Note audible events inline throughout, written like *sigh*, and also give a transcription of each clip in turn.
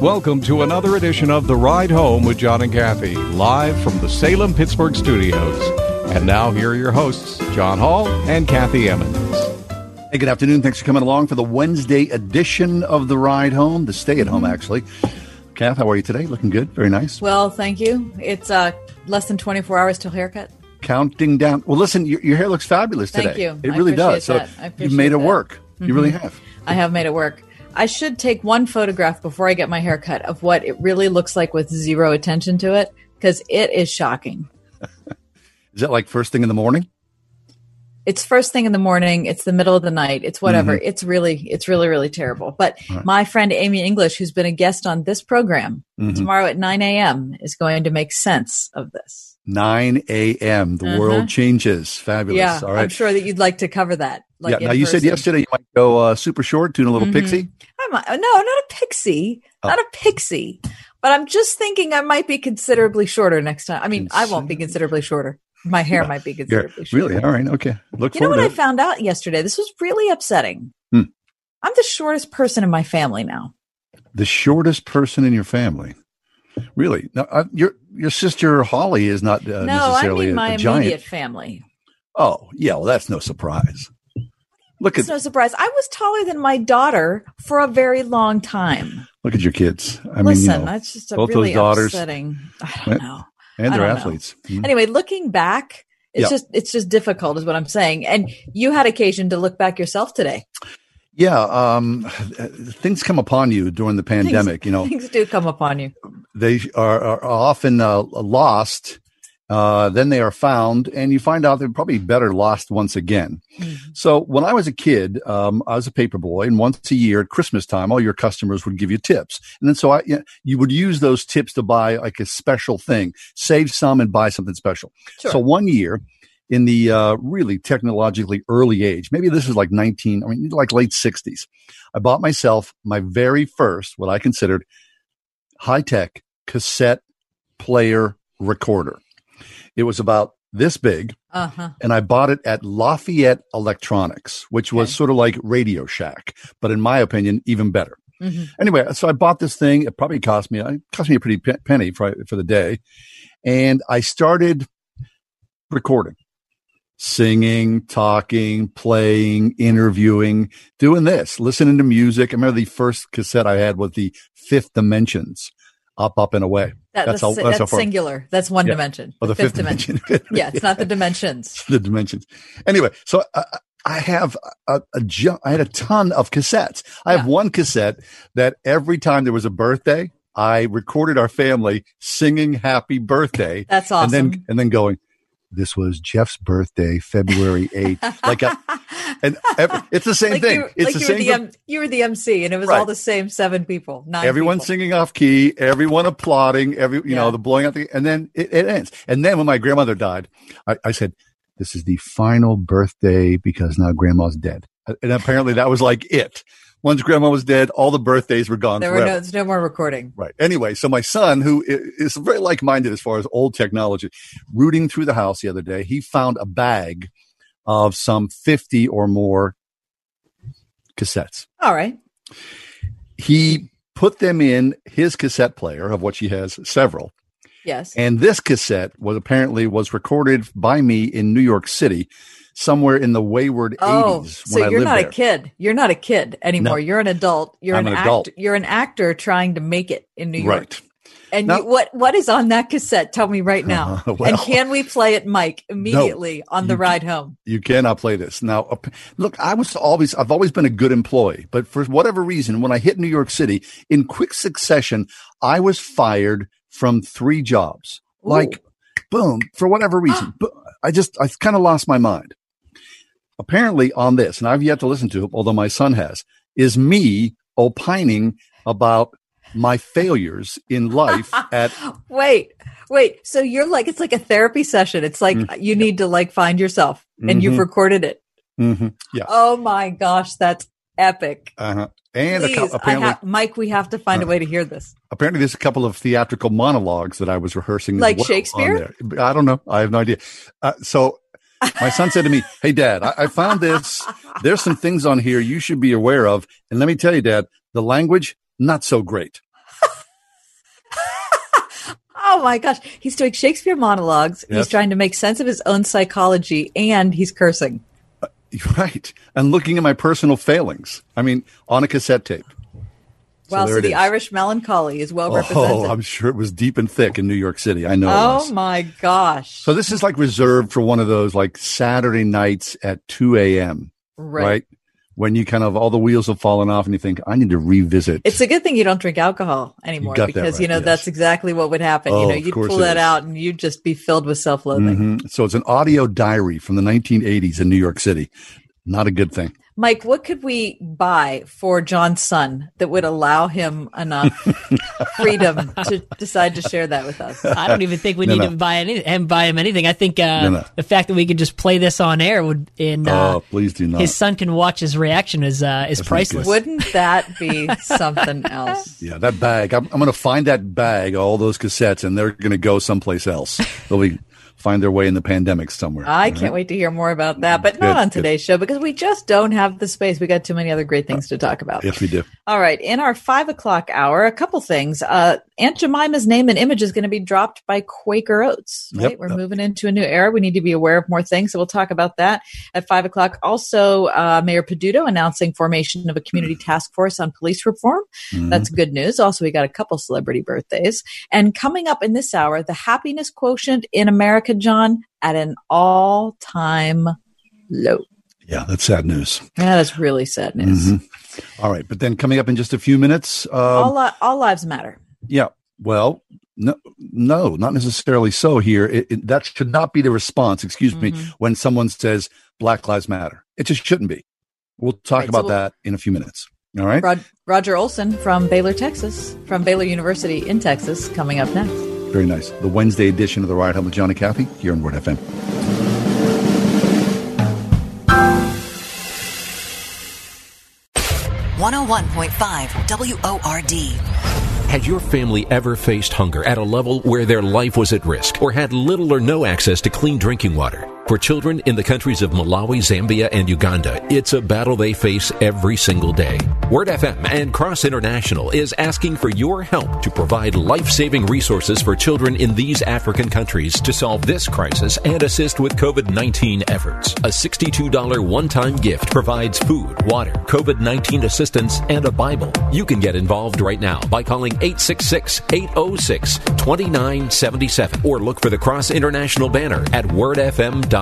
Welcome to another edition of The Ride Home with John and Kathy, live from the Salem Pittsburgh studios. And now, here are your hosts, John Hall and Kathy Emmons. Hey, good afternoon. Thanks for coming along for the Wednesday edition of The Ride Home, the stay at home, actually. Kath, how are you today? Looking good. Very nice. Well, thank you. It's uh, less than 24 hours till haircut. Counting down. Well, listen, your, your hair looks fabulous today. Thank you. It I really appreciate does. So that. I you've made it that. work. You really have. I have made it work. I should take one photograph before I get my haircut of what it really looks like with zero attention to it because it is shocking. *laughs* Is that like first thing in the morning? It's first thing in the morning. It's the middle of the night. It's whatever. Mm-hmm. It's really, it's really, really terrible. But my friend Amy English, who's been a guest on this program Mm-hmm. tomorrow at 9 a.m., is going to make sense of this. 9 a.m. The world changes. Fabulous. Uh-huh. Yeah, All right. I'm sure that you'd like to cover that. Like yeah. Now, you said yesterday you might go uh, super short, doing a little pixie. I'm no, not a pixie, Oh. not a pixie. But I'm just thinking I might be considerably shorter next time. I mean, I won't be considerably shorter. My hair might be You're, considerably shorter. really? All right. Okay. Look You know what I found out yesterday? This was really upsetting. Hmm. I'm the shortest person in my family now. The shortest person in your family. Really? Now, uh, your your sister Holly is not uh, no, I necessarily mean a- my a, giant. immediate family. Oh, yeah. Well, that's no surprise. Look It's at no surprise. I was taller than my daughter for a very long time. look at your kids. I mean, Listen, you know, that's just a both those really daughters- upsetting. I don't know. and they're athletes. Mhm. Anyway, looking back, it's just it's just difficult, is what I'm saying. And you had occasion to look back yourself today. Yeah, um, things come upon you during the pandemic. you know, Things do come upon you. they are, are often uh, lost. Uh, then they are found, and you find out they're probably better lost once again. So when I was a kid, um, I was a paper boy, and once a year at Christmas time, all your customers would give you tips, and then so I, you, know, you would use those tips to buy like a special thing, save some and buy something special. Sure. So one year, in the uh, really technologically early age, maybe this is like 19, I mean, like late 60s, I bought myself my very first, what I considered high tech cassette player recorder. It was about this big, Uh huh. and I bought it at Lafayette Electronics, which was Okay. sort of like Radio Shack, but in my opinion, even better. hmm Anyway, so I bought this thing. It probably cost me, it cost me a pretty penny for, for the day. And I started recording, singing, talking, playing, interviewing, doing this, listening to music. I remember the first cassette I had was the Fifth Dimensions, Up, Up and Away. That, That's that's how- that's, that's singular. That's one Yeah. dimension. Oh, the, fifth, dimension. *laughs* Yeah, it's not the dimensions. the dimensions. Anyway, so I, I have a, a ju- I had a ton of cassettes. I have one cassette that every time there was a birthday, I recorded our family singing "Happy Birthday," That's awesome. and then and then going. This was Jeff's birthday, February *laughs* eighth. like a, and ev- it's the same like thing. you, it's like the you same. were the. M, you were the MC, and it was Right. all the same seven people, nine. everyone people. singing off key, everyone applauding, every you know the blowing out the, and then it, it ends. And then when my grandmother died, I, I said, "This is the final birthday because now grandma's dead." And apparently that was like it. Once grandma was dead, all the birthdays were gone There were forever. no, there's no more recording. Right. Anyway, so my son, who is very like-minded as far as old technology, rooting through the house the other day, he found a bag of some fifty or more cassettes All right. he put them in his cassette player of which he has several Yes. and this cassette was apparently was recorded by me in new york city somewhere in the wayward Oh, 80s so when you're lived not there. a kid. You're not a kid anymore. No. You're an adult. You're an, an act- adult. You're an actor trying to make it in New York. right And Now- you, what what is on that cassette? Tell me right now. Uh, *laughs* well- and can we play it, Mike, immediately on the ride home? you cannot play this now look i was always i've always been a good employee but for whatever reason when i hit new york city in quick succession i was fired from three jobs Ooh. like boom for whatever reason *gasps* i just i kind of lost my mind apparently on this and i've yet to listen to it although my son has is me opining about my failures in life *laughs* at Wait, wait. So you're like it's like a therapy session. It's like Mm. you need to like find yourself, and you've Mhm. recorded it. Mhm. yeah Oh my gosh, that's epic. uh-huh. and Please, I apparently ha- Mike, we have to find a way to hear this. apparently there's a couple of theatrical monologues that I was rehearsing. Like well Shakespeare? I don't know. I have no idea. Uh, so my son said to me, Hey, dad, I, I found this. There's some things on here you should be aware of. And let me tell you, dad, the language, not so great. *laughs* Oh my gosh. He's doing Shakespeare monologues. Yes. He's trying to make sense of his own psychology and he's cursing. Uh, *laughs* right. And looking at my personal failings. I mean, on a cassette tape. Wow, so, it the is. Irish melancholy is well *laughs* represented. Oh, I'm sure it was deep and thick in New York City. I know it Oh my gosh. So this is like reserved for one of those like Saturday nights at 2 a.m. Right. Right. When you kind of all the wheels have fallen off and you think, I need to revisit. It's a good thing you don't drink alcohol anymore because you know yes. that's exactly what would happen. Oh, you know, you'd pull that is. out and you'd just be filled with self-loathing. Mhm. So it's an audio diary from the 1980s in New York City. Not a good thing. Mike, what could we buy for John's son that would allow him enough *laughs* freedom to decide to share that with us? I don't even think we No, need no. to buy any him buy him anything. I think uh, No, no. the fact that we could just play this on air would and uh, oh, please do not. his son can watch his reaction is uh, is not priceless. Wouldn't that be *laughs* something else? yeah, that bag. I'm, I'm going to find that bag, all those cassettes, and they're going to go someplace else. They'll be find their way in the pandemic somewhere. I can't wait to hear more about that, but not Good, on good. today's show because we just don't have the space. We got too many other great things to talk about. Yes, we do. All right. In our five o'clock hour, a couple things. Uh, Aunt Jemima's name and image is going to be dropped by Quaker Oats, right? Yep. We're moving into a new era. We need to be aware of more things. So we'll talk about that at five o'clock. Also, uh, Mayor Peduto announcing formation of a community task force on police reform. That's good news. Also, we got a couple celebrity birthdays. And coming up in this hour, the happiness quotient in America, John, at an all time low. Yeah, that's sad news. That is really sad news. Mhm. All right, but then coming up in just a few minutes, um, All, li- all lives matter. Yeah. Well, no, no, not necessarily so. Here, it, it, that should not be the response. Excuse me, Mhm. when someone says Black Lives Matter, it just shouldn't be. We'll talk Right, so about we'll- that in a few minutes. All right. Rod- Roger Olson from Baylor, Texas, from Baylor University in Texas, coming up next. Very nice. The Wednesday edition of the Ride Home with John and Kathy here on Word FM. 101.5 WORD. Has your family ever faced hunger at a level where their life was at risk or had little or no access to clean drinking water? For children in the countries of Malawi, Zambia, and Uganda, it's a battle they face every single day. Word FM and Cross International is asking for your help to provide life-saving resources for children in these African countries to solve this crisis and assist with COVID-19 efforts. A $62 one-time gift provides food, water, COVID-19 assistance, and a Bible. You can get involved right now by calling 866-806-2977 or look for the Cross International banner at wordfm.com.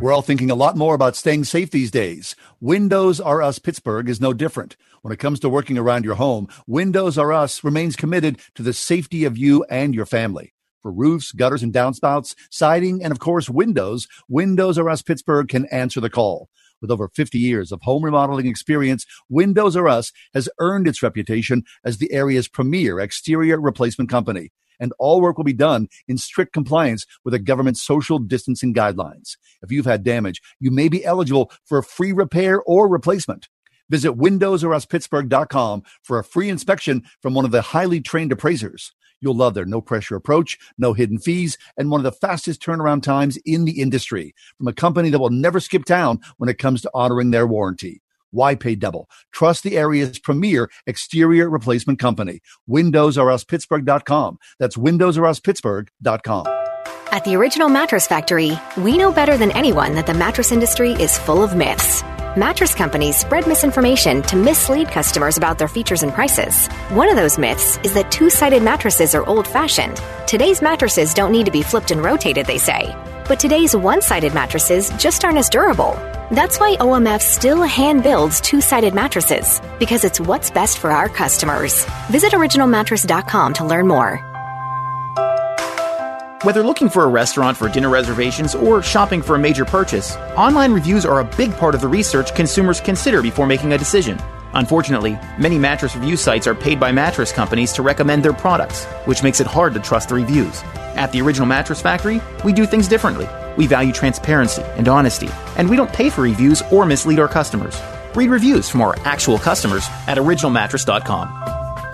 We're all thinking a lot more about staying safe these days. Windows R Us Pittsburgh is no different. When it comes to working around your home, Windows R Us remains committed to the safety of you and your family. For roofs, gutters, and downspouts, siding, and of course, windows, Windows R Us Pittsburgh can answer the call. With over 50 years of home remodeling experience, Windows R Us has earned its reputation as the area's premier exterior replacement company. And all work will be done in strict compliance with the government's social distancing guidelines. If you've had damage, you may be eligible for a free repair or replacement. Visit windowsoruspittsburgh.com for a free inspection from one of the highly trained appraisers. You'll love their no pressure approach, no hidden fees, and one of the fastest turnaround times in the industry from a company that will never skip town when it comes to honoring their warranty. Why pay double? Trust the area's premier exterior replacement company. WindowsRUsPittsburgh.com. That's WindowsRUsPittsburgh.com. At the Original Mattress Factory, we know better than anyone that the mattress industry is full of myths. Mattress companies spread misinformation to mislead customers about their features and prices. One of those myths is that two sided mattresses are old fashioned. Today's mattresses don't need to be flipped and rotated, they say. But today's one sided mattresses just aren't as durable. That's why OMF still hand builds two sided mattresses, because it's what's best for our customers. Visit originalmattress.com to learn more. Whether looking for a restaurant for dinner reservations or shopping for a major purchase, online reviews are a big part of the research consumers consider before making a decision. Unfortunately, many mattress review sites are paid by mattress companies to recommend their products, which makes it hard to trust the reviews. At the Original Mattress Factory, we do things differently. We value transparency and honesty, and we don't pay for reviews or mislead our customers. Read reviews from our actual customers at originalmattress.com.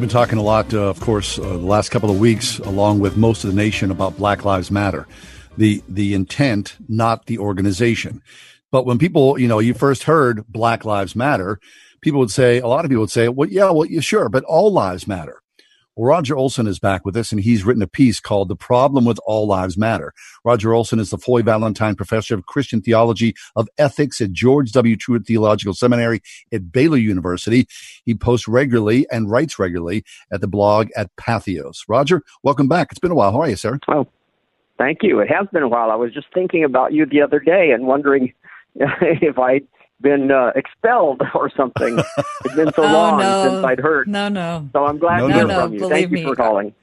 We've been talking a lot, uh, of course, uh, the last couple of weeks, along with most of the nation, about Black Lives Matter. The the intent, not the organization. But when people, you know, you first heard Black Lives Matter, people would say, a lot of people would say, well, yeah, well, yeah, sure, but all lives matter. Roger Olson is back with us, and he's written a piece called The Problem with All Lives Matter. Roger Olson is the Foy Valentine Professor of Christian Theology of Ethics at George W. Truett Theological Seminary at Baylor University. He posts regularly and writes regularly at the blog at Patheos. Roger, welcome back. It's been a while. How are you, sir? Oh, thank you. It has been a while. I was just thinking about you the other day and wondering *laughs* if I'd been uh, expelled *laughs* or something. *laughs* It's been so Oh, long no. since I'd heard. No, no. So I'm glad No, to no, hear no, from you. believe Thank me. you for calling.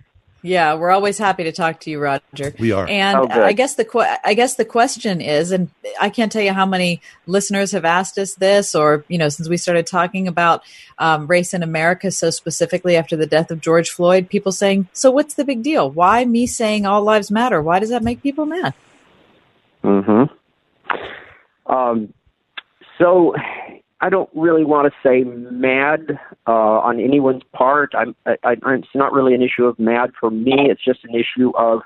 Yeah, we're always happy to talk to you, Roger. We are. And Oh, good. I guess the que- I guess the question is, and I can't tell you how many listeners have asked us this, or you know, since we started talking about um, race in America so specifically after the death of George Floyd, people saying, "So what's the big deal? Why me saying all lives matter? Why does that make people mad?" Mm hmm Um, so I don't really want to say mad uh, on anyone's part. I'm, I, I, it's not really an issue of mad for me. It's just an issue of,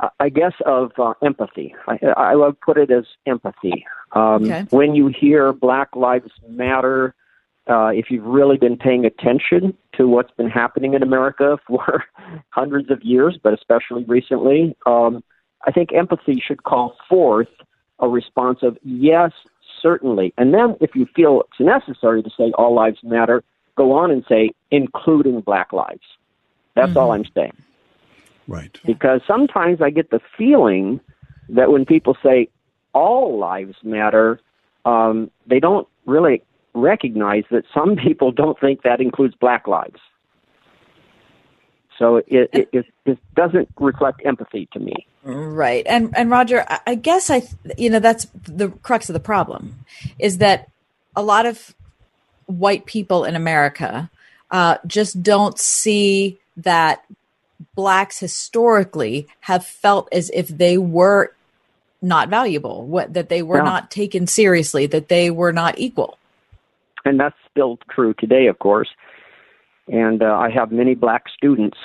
uh, I guess, of uh, empathy. I, I would put it as empathy. Um, Okay. When you hear Black Lives Matter, uh, if you've really been paying attention to what's been happening in America *laughs* for hundreds of years, but especially recently, um, I think empathy should call forth a response of yes, certainly. And then if you feel it's necessary to say all lives matter, go on and say including black lives. That's all I'm saying. Right. Because sometimes I get the feeling that when people say all lives matter, um, they don't really recognize that some *laughs* people don't think that includes black lives. So it, it, it, it doesn't reflect empathy to me. Right. And and Roger, I- guess I you know that's the crux of the problem is that a lot of white people in America uh, just don't see that blacks historically have felt as if they were not valuable, what that they were Yeah. not taken seriously, that they were not equal. and that's still true today, of course. And uh, I have many black students,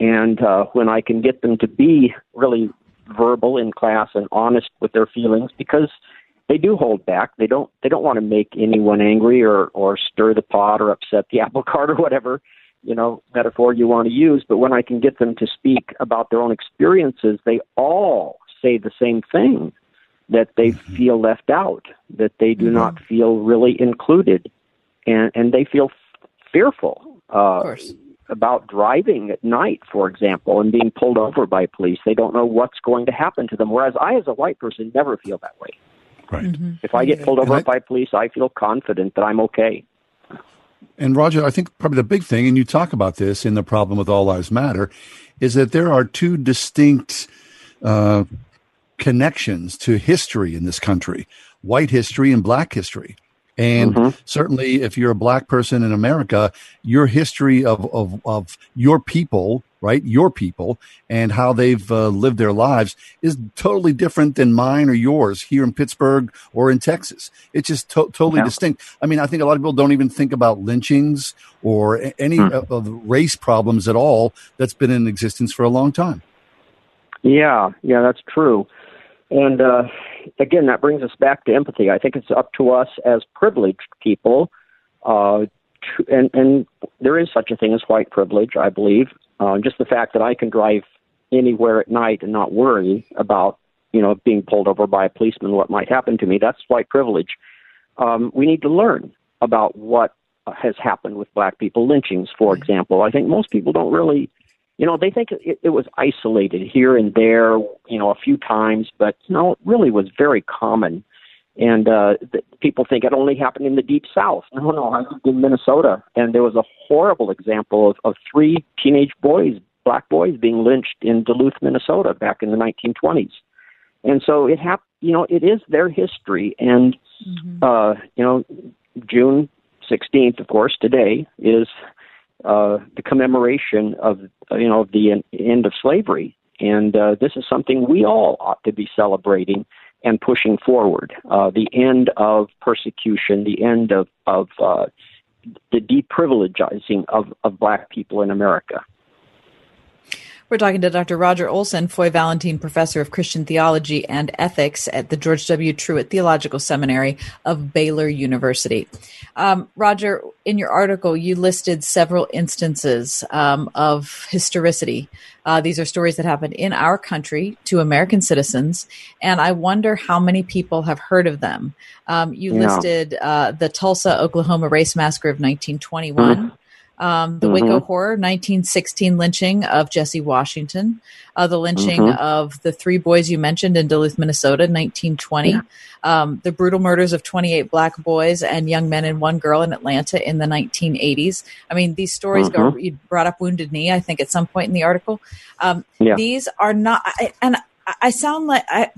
and uh, when I can get them to be really verbal in class and honest with their feelings, because they do hold back. They don't. They don't want to make anyone angry or or stir the pot or upset the *laughs* apple cart or whatever you know metaphor you want to use. But when I can get them to speak about their own experiences, they all say the same thing that they feel left out, that they do not feel really included, and and they feel f- fearful uh, course. About driving at night, for example, and being pulled over by police. They don't know what's going to happen to them. Whereas I, as a white person, never feel that way. Right. If I get pulled over I- by police, I feel confident that I'm okay. And Roger, I think probably the big thing, and you talk about this in the problem with All Lives Matter, is that there are two distinct uh, connections to history in this country white history and black history. And certainly, if you're a black person in America, your history of, of, of your people, right, your people, and how they've uh, lived their lives is totally different than mine or yours here in Pittsburgh or in Texas. It's just to- totally Yeah. distinct. I mean, I think a lot of people don't even think about lynchings or any of of race problems at all that's been in existence for a long time. Yeah, yeah, that's true. And uh, again, that brings us back to empathy. I think it's up to us as privileged people, uh, to, and, and there is such a thing as white privilege, I believe. Uh, just the fact that I can drive anywhere at night and not worry about, you know, being pulled over by a policeman, what might happen to me, that's white privilege. Um, we need to learn about what has happened with black people, lynchings, for example. I think most people don't really, you know, they think it, it was isolated here and there, you know, a few times, but no, it really was very common. And uh, the, people think it only happened in the deep south. No, no, I lived in Minnesota, and there was a horrible example of, of three teenage boys, black boys, being lynched in Duluth, Minnesota, back in the 1920s. And so it hap- you know, it is their history, and mm-hmm. uh, you know, June 16th, of course, today is uh, the commemoration of you know the end of slavery, and uh, this is something we all ought to be celebrating and pushing forward. Uh, the end of persecution, the end of of uh, the deprivileging of, of black people in America. We're talking to Dr. Roger Olson, Foy Valentine Professor of Christian Theology and Ethics at the George W. Truett Theological Seminary of Baylor University. Um, Roger, in your article, you listed several instances um, of historicity. Uh, these are stories that happened in our country to American citizens, and I wonder how many people have heard of them. Um, you yeah. listed uh, the Tulsa, Oklahoma race massacre of 1921. Mm-hmm um, the mm-hmm. Waco Horror, 1916 lynching of Jesse Washington, uh, the lynching mm-hmm. of the three boys you mentioned in Duluth, Minnesota, 1920, yeah. um, the brutal murders of 28 black boys and young men and one girl in Atlanta in the 1980s. I mean, these stories mm-hmm. go, you brought up Wounded Knee, I think, at some point in the article. Um, yeah. These are not, I, and I sound like, I,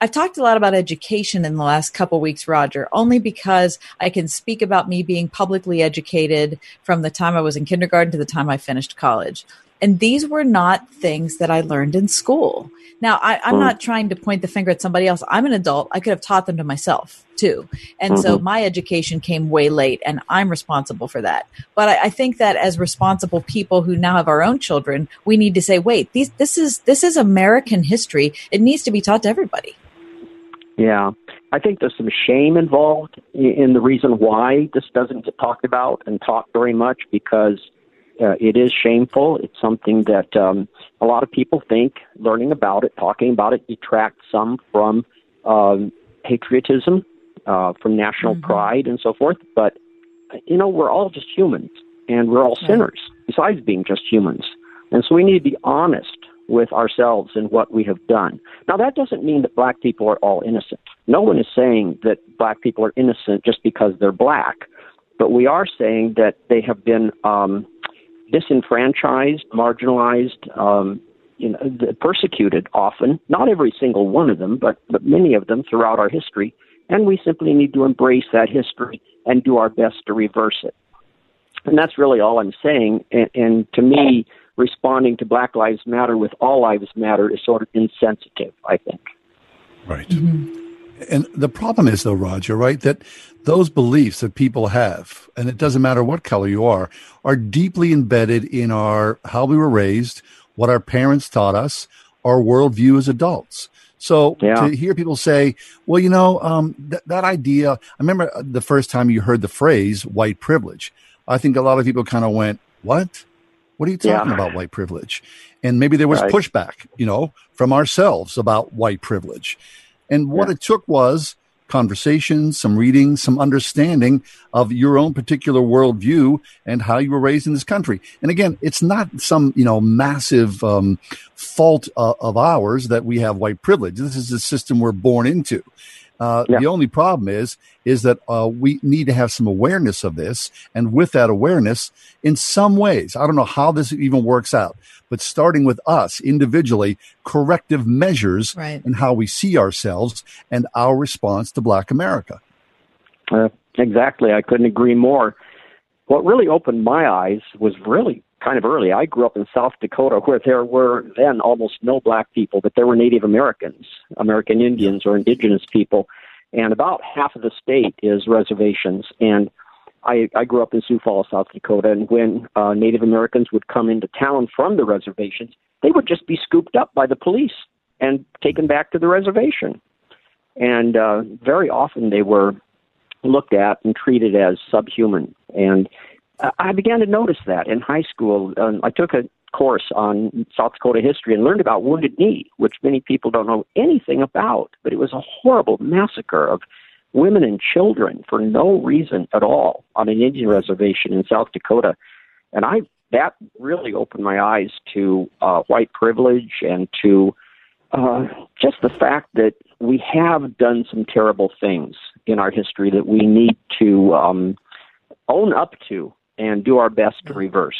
I've talked a lot about education in the last couple weeks, Roger, only because I can speak about me being publicly educated from the time I was in kindergarten to the time I finished college. And these were not things that I learned in school. Now, I, am mm. not trying to point the finger at somebody else. I'm an adult. I could have taught them to myself too. And mm-hmm. so my education came way late and I'm responsible for that. But I, I, think that as responsible people who now have our own children, we need to say, wait, these, this is, this is American history. It needs to be taught to everybody. Yeah. I think there's some shame involved in the reason why this doesn't get talked about and taught very much because uh, it is shameful. It's something that um, a lot of people think learning about it, talking about it, detracts some from um, patriotism, uh, from national mm-hmm. pride, and so forth. But, you know, we're all just humans and we're all sinners, besides being just humans. And so we need to be honest with ourselves and what we have done. Now, that doesn't mean that black people are all innocent. No one is saying that black people are innocent just because they're black, but we are saying that they have been um, disenfranchised, marginalized, um, you know, persecuted often. Not every single one of them, but, but many of them throughout our history. And we simply need to embrace that history and do our best to reverse it. And that's really all I'm saying. And, and to me, responding to Black Lives Matter with All Lives Matter is sort of insensitive, I think. Right. Mm-hmm. And the problem is, though, Roger, right, that those beliefs that people have, and it doesn't matter what color you are, are deeply embedded in our how we were raised, what our parents taught us, our worldview as adults. So yeah. to hear people say, well, you know, um, th- that idea, I remember the first time you heard the phrase white privilege. I think a lot of people kind of went, what? What are you talking yeah. about white privilege? And maybe there was right. pushback, you know, from ourselves about white privilege. And what yeah. it took was conversation, some reading, some understanding of your own particular worldview and how you were raised in this country. And again, it's not some, you know, massive um, fault uh, of ours that we have white privilege. This is the system we're born into. Uh, yeah. The only problem is is that uh, we need to have some awareness of this, and with that awareness, in some ways, I don't know how this even works out, but starting with us individually, corrective measures right. in how we see ourselves and our response to Black America. Uh, exactly, I couldn't agree more. What really opened my eyes was really kind of early. I grew up in South Dakota where there were then almost no black people, but there were Native Americans, American Indians, or indigenous people. And about half of the state is reservations. And I, I grew up in Sioux Falls, South Dakota, and when uh, Native Americans would come into town from the reservations, they would just be scooped up by the police and taken back to the reservation. And uh, very often they were looked at and treated as subhuman. And I began to notice that in high school. Um, I took a course on South Dakota history and learned about Wounded Knee, which many people don't know anything about. But it was a horrible massacre of women and children for no reason at all on an Indian reservation in South Dakota. And I that really opened my eyes to uh, white privilege and to uh, just the fact that we have done some terrible things in our history that we need to um, own up to and do our best to reverse.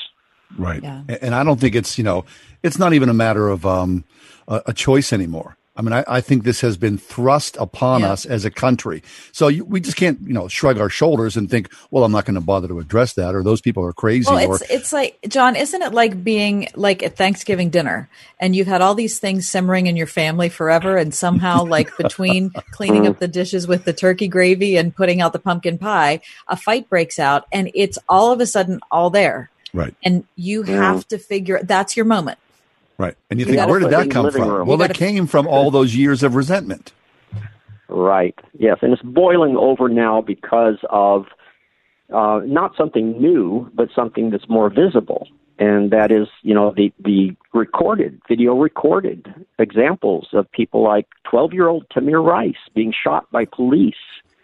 Right. Yeah. And I don't think it's, you know, it's not even a matter of um, a, a choice anymore. I mean, I, I, think this has been thrust upon yeah. us as a country. So you, we just can't, you know, shrug our shoulders and think, well, I'm not going to bother to address that, or those people are crazy. Well, it's, or, it's like, John, isn't it like being like at Thanksgiving dinner and you've had all these things simmering in your family forever, and somehow, *laughs* like between cleaning up the dishes with the turkey gravy and putting out the pumpkin pie, a fight breaks out, and it's all of a sudden all there. Right. And you have to figure that's your moment. Right. And you, you think, where did that come from? Room. Well, it came from all those years of resentment. Right. Yes. And it's boiling over now because of uh, not something new, but something that's more visible. And that is, you know, the, the recorded, video recorded examples of people like 12 year old Tamir Rice being shot by police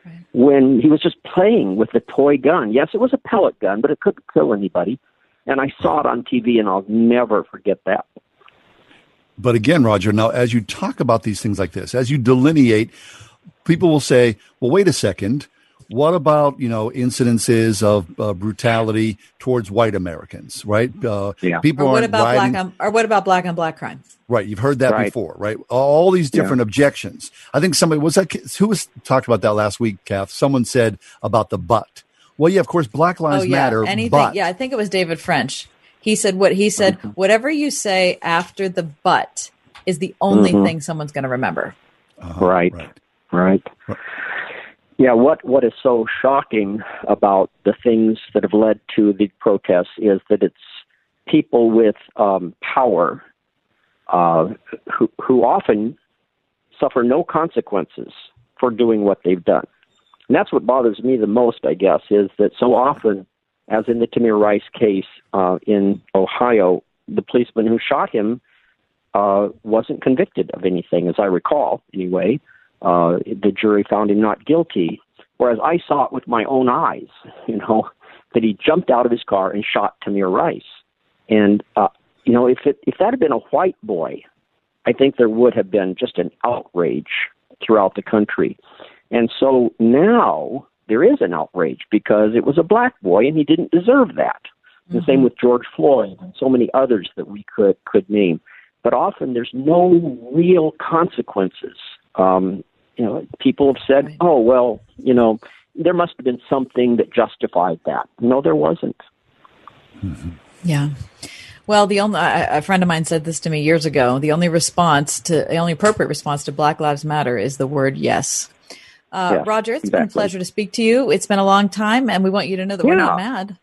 right. when he was just playing with a toy gun. Yes, it was a pellet gun, but it couldn't kill anybody. And I saw it on TV, and I'll never forget that. But again, Roger, now as you talk about these things like this, as you delineate, people will say, well, wait a second. What about, you know, incidences of uh, brutality towards white Americans, right? Uh, yeah. People or what about riding, black on, or what about black on black crime? Right. You've heard that right. before, right? All these different yeah. objections. I think somebody was that, who was talked about that last week, Kath? Someone said about the butt. Well, yeah, of course, Black Lives oh, yeah. Matter. Anything, but, yeah, I think it was David French. He said what he said. Mm-hmm. Whatever you say after the but is the only mm-hmm. thing someone's going to remember. Uh-huh, right, right, right. Yeah, what what is so shocking about the things that have led to the protests is that it's people with um, power uh, who who often suffer no consequences for doing what they've done. And that's what bothers me the most, I guess, is that so often as in the Tamir Rice case uh, in Ohio, the policeman who shot him uh, wasn't convicted of anything, as I recall, anyway. Uh, the jury found him not guilty, whereas I saw it with my own eyes, *laughs* you know, that he jumped out of his car and shot Tamir Rice. And, uh, you know, if, it, if that had been a white boy, I think there would have been just an outrage throughout the country. And so now there is an outrage because it was a black boy and he didn't deserve that. Mm-hmm. The same with George Floyd and so many others that we could could name. But often there's no real consequences. Um, you know, people have said, right. "Oh, well, you know, there must have been something that justified that." No, there wasn't. Mm-hmm. Yeah. Well, the only a friend of mine said this to me years ago. The only response to the only appropriate response to Black Lives Matter is the word yes. Uh, yeah, Roger, it's exactly. been a pleasure to speak to you. It's been a long time, and we want you to know that yeah. we're not mad.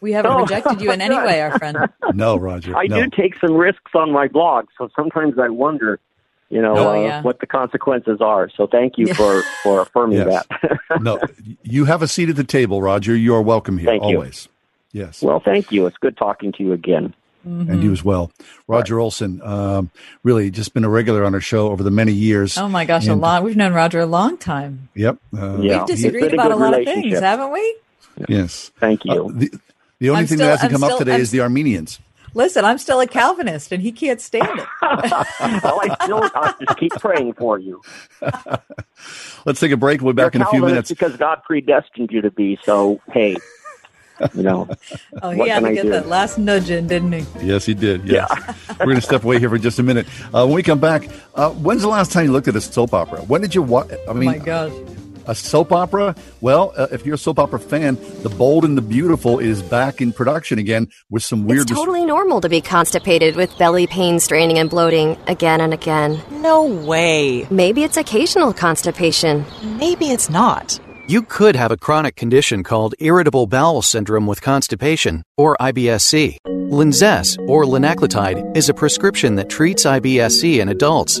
We haven't oh, *laughs* rejected you in any way, our friend. *laughs* No, Roger. I no. do take some risks on my blog, so sometimes I wonder, you know, oh, uh, yeah. what the consequences are. So thank you for, for affirming that. *laughs* no, you have a seat at the table, Roger. You are welcome here thank always. You. Yes. Well, thank you. It's good talking to you again. Mm-hmm. and you as well. Roger right. Olson, um, really just been a regular on our show over the many years. Oh my gosh, and, a lot. We've known Roger a long time. Yep. Uh, yeah. We've disagreed about a, a lot of things, haven't we? Yes. Thank you. Uh, the, the, only I'm thing still, that hasn't I'm come still, up today I'm, is the Arminians. Listen, I'm still a Calvinist, and he can't stand it. *laughs* well, I still I just keep praying for you. *laughs* Let's take a break. We'll be back You're in a few minutes. Because God predestined you to be. So, hey, you know. *laughs* oh, he had to get that last nudge in, didn't he? Yes, he did. Yes. Yeah. *laughs* We're going to step away here for just a minute. Uh, when we come back, uh, when's the last time you looked at a soap opera? When did you watch? I mean, oh my gosh. A soap opera? Well, uh, if you're a soap opera fan, The Bold and the Beautiful is back in production again with some weird. It's totally dis- normal to be constipated with belly pain, straining, and bloating again and again. No way. Maybe it's occasional constipation. Maybe it's not. You could have a chronic condition called irritable bowel syndrome with constipation, or IBS-C. Linzess, or linaclotide, is a prescription that treats IBS-C in adults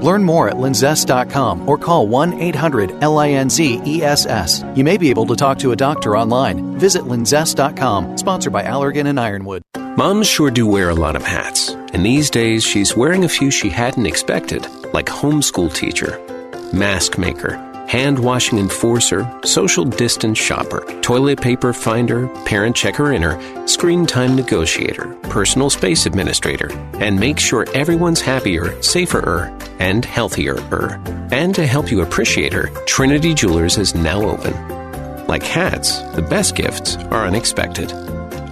Learn more at linzess.com or call 1 800 LINZESS. You may be able to talk to a doctor online. Visit linzess.com, sponsored by Allergan and Ironwood. Moms sure do wear a lot of hats, and these days she's wearing a few she hadn't expected, like homeschool teacher, mask maker, hand washing enforcer, social distance shopper, toilet paper finder, parent checker inner, screen time negotiator, personal space administrator, and make sure everyone's happier, safer, and healthier. And to help you appreciate her, Trinity Jewelers is now open. Like hats, the best gifts are unexpected.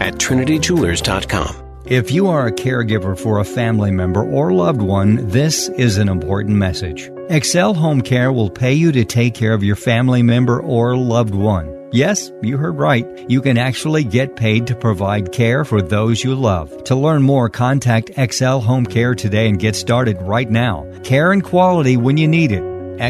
At trinityjewelers.com. If you are a caregiver for a family member or loved one, this is an important message. Excel Home Care will pay you to take care of your family member or loved one. Yes, you heard right. You can actually get paid to provide care for those you love. To learn more, contact XL Home Care today and get started right now. Care and quality when you need it.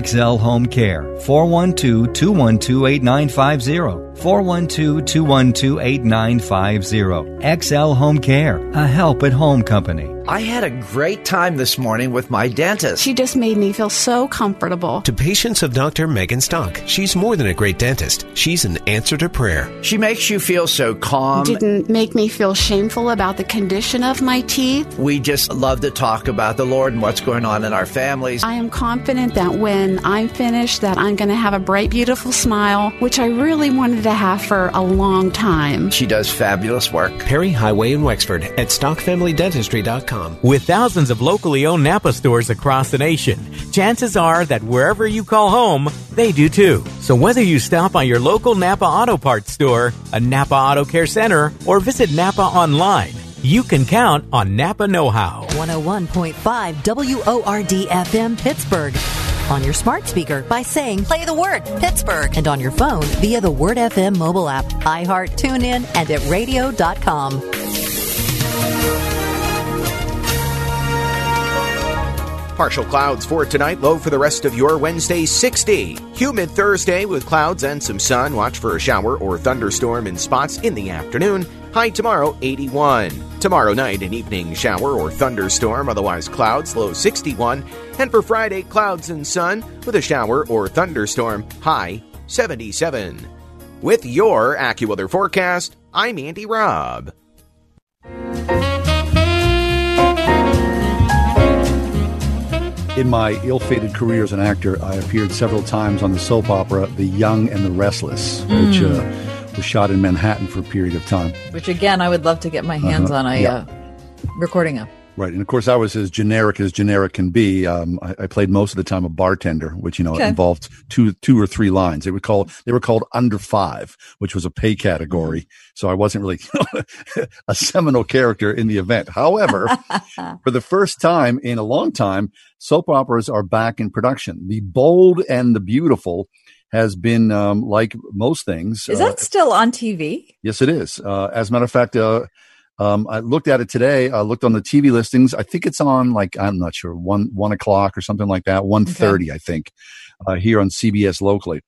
XL Home Care, 412 212 8950. 412 212 8950. XL Home Care, a help at home company. I had a great time this morning with my dentist. She just made me feel so comfortable. To patients of Dr. Megan Stock, she's more than a great dentist. She's an answer to prayer. She makes you feel so calm. Didn't make me feel shameful about the condition of my teeth. We just love to talk about the Lord and what's going on in our families. I am confident that when I'm finished that I'm going to have a bright beautiful smile, which I really wanted to have for a long time. She does fabulous work. Perry Highway in Wexford at stockfamilydentistry.com. With thousands of locally owned Napa stores across the nation, chances are that wherever you call home, they do too. So whether you stop by your local Napa Auto Parts store, a Napa Auto Care Center, or visit Napa online, you can count on Napa Know How. 101.5 WORD FM Pittsburgh. On your smart speaker by saying play the word Pittsburgh and on your phone via the Word FM mobile app, iHeart, TuneIn, and at radio.com. Partial clouds for tonight, low for the rest of your Wednesday, 60. Humid Thursday with clouds and some sun. Watch for a shower or thunderstorm in spots in the afternoon. High tomorrow, 81. Tomorrow night, an evening shower or thunderstorm, otherwise clouds, low 61. And for Friday, clouds and sun with a shower or thunderstorm, high 77. With your AccuWeather forecast, I'm Andy Robb. In my ill fated career as an actor, I appeared several times on the soap opera The Young and the Restless, Mm. which uh, was shot in Manhattan for a period of time. Which again, I would love to get my hands Uh-huh. on a Yeah. uh, recording of. Right. And of course, I was as generic as generic can be. Um, I, I played most of the time a bartender, which, you know, Okay. involved two, two or three lines. They were called, they were called under five, which was a pay category. So I wasn't really *laughs* a seminal character in the event. However, *laughs* for the first time in a long time, soap operas are back in production. The Bold and the Beautiful has been, um, like most things. Is uh, that still on TV? Yes, it is. Uh, as a matter of fact, uh, um, I looked at it today. I looked on the TV listings. I think it's on like I'm not sure one one o'clock or something like that. One thirty, I think, uh, here on CBS locally.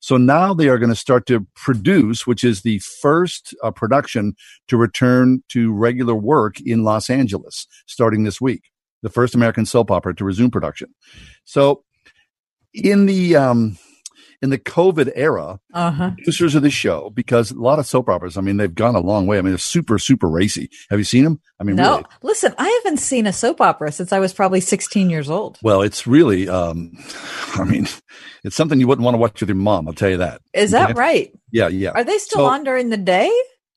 So now they are going to start to produce, which is the first uh, production to return to regular work in Los Angeles starting this week. The first American soap opera to resume production. So in the um, in the COVID era, Uh-huh. producers of the show, because a lot of soap operas, I mean, they've gone a long way. I mean, they're super, super racy. Have you seen them? I mean, no, really. listen, I haven't seen a soap opera since I was probably 16 years old. Well, it's really, um, *laughs* I mean, it's something you wouldn't want to watch with your mom. I'll tell you that. Is that Okay? right? Yeah, yeah. Are they still So- on during the day?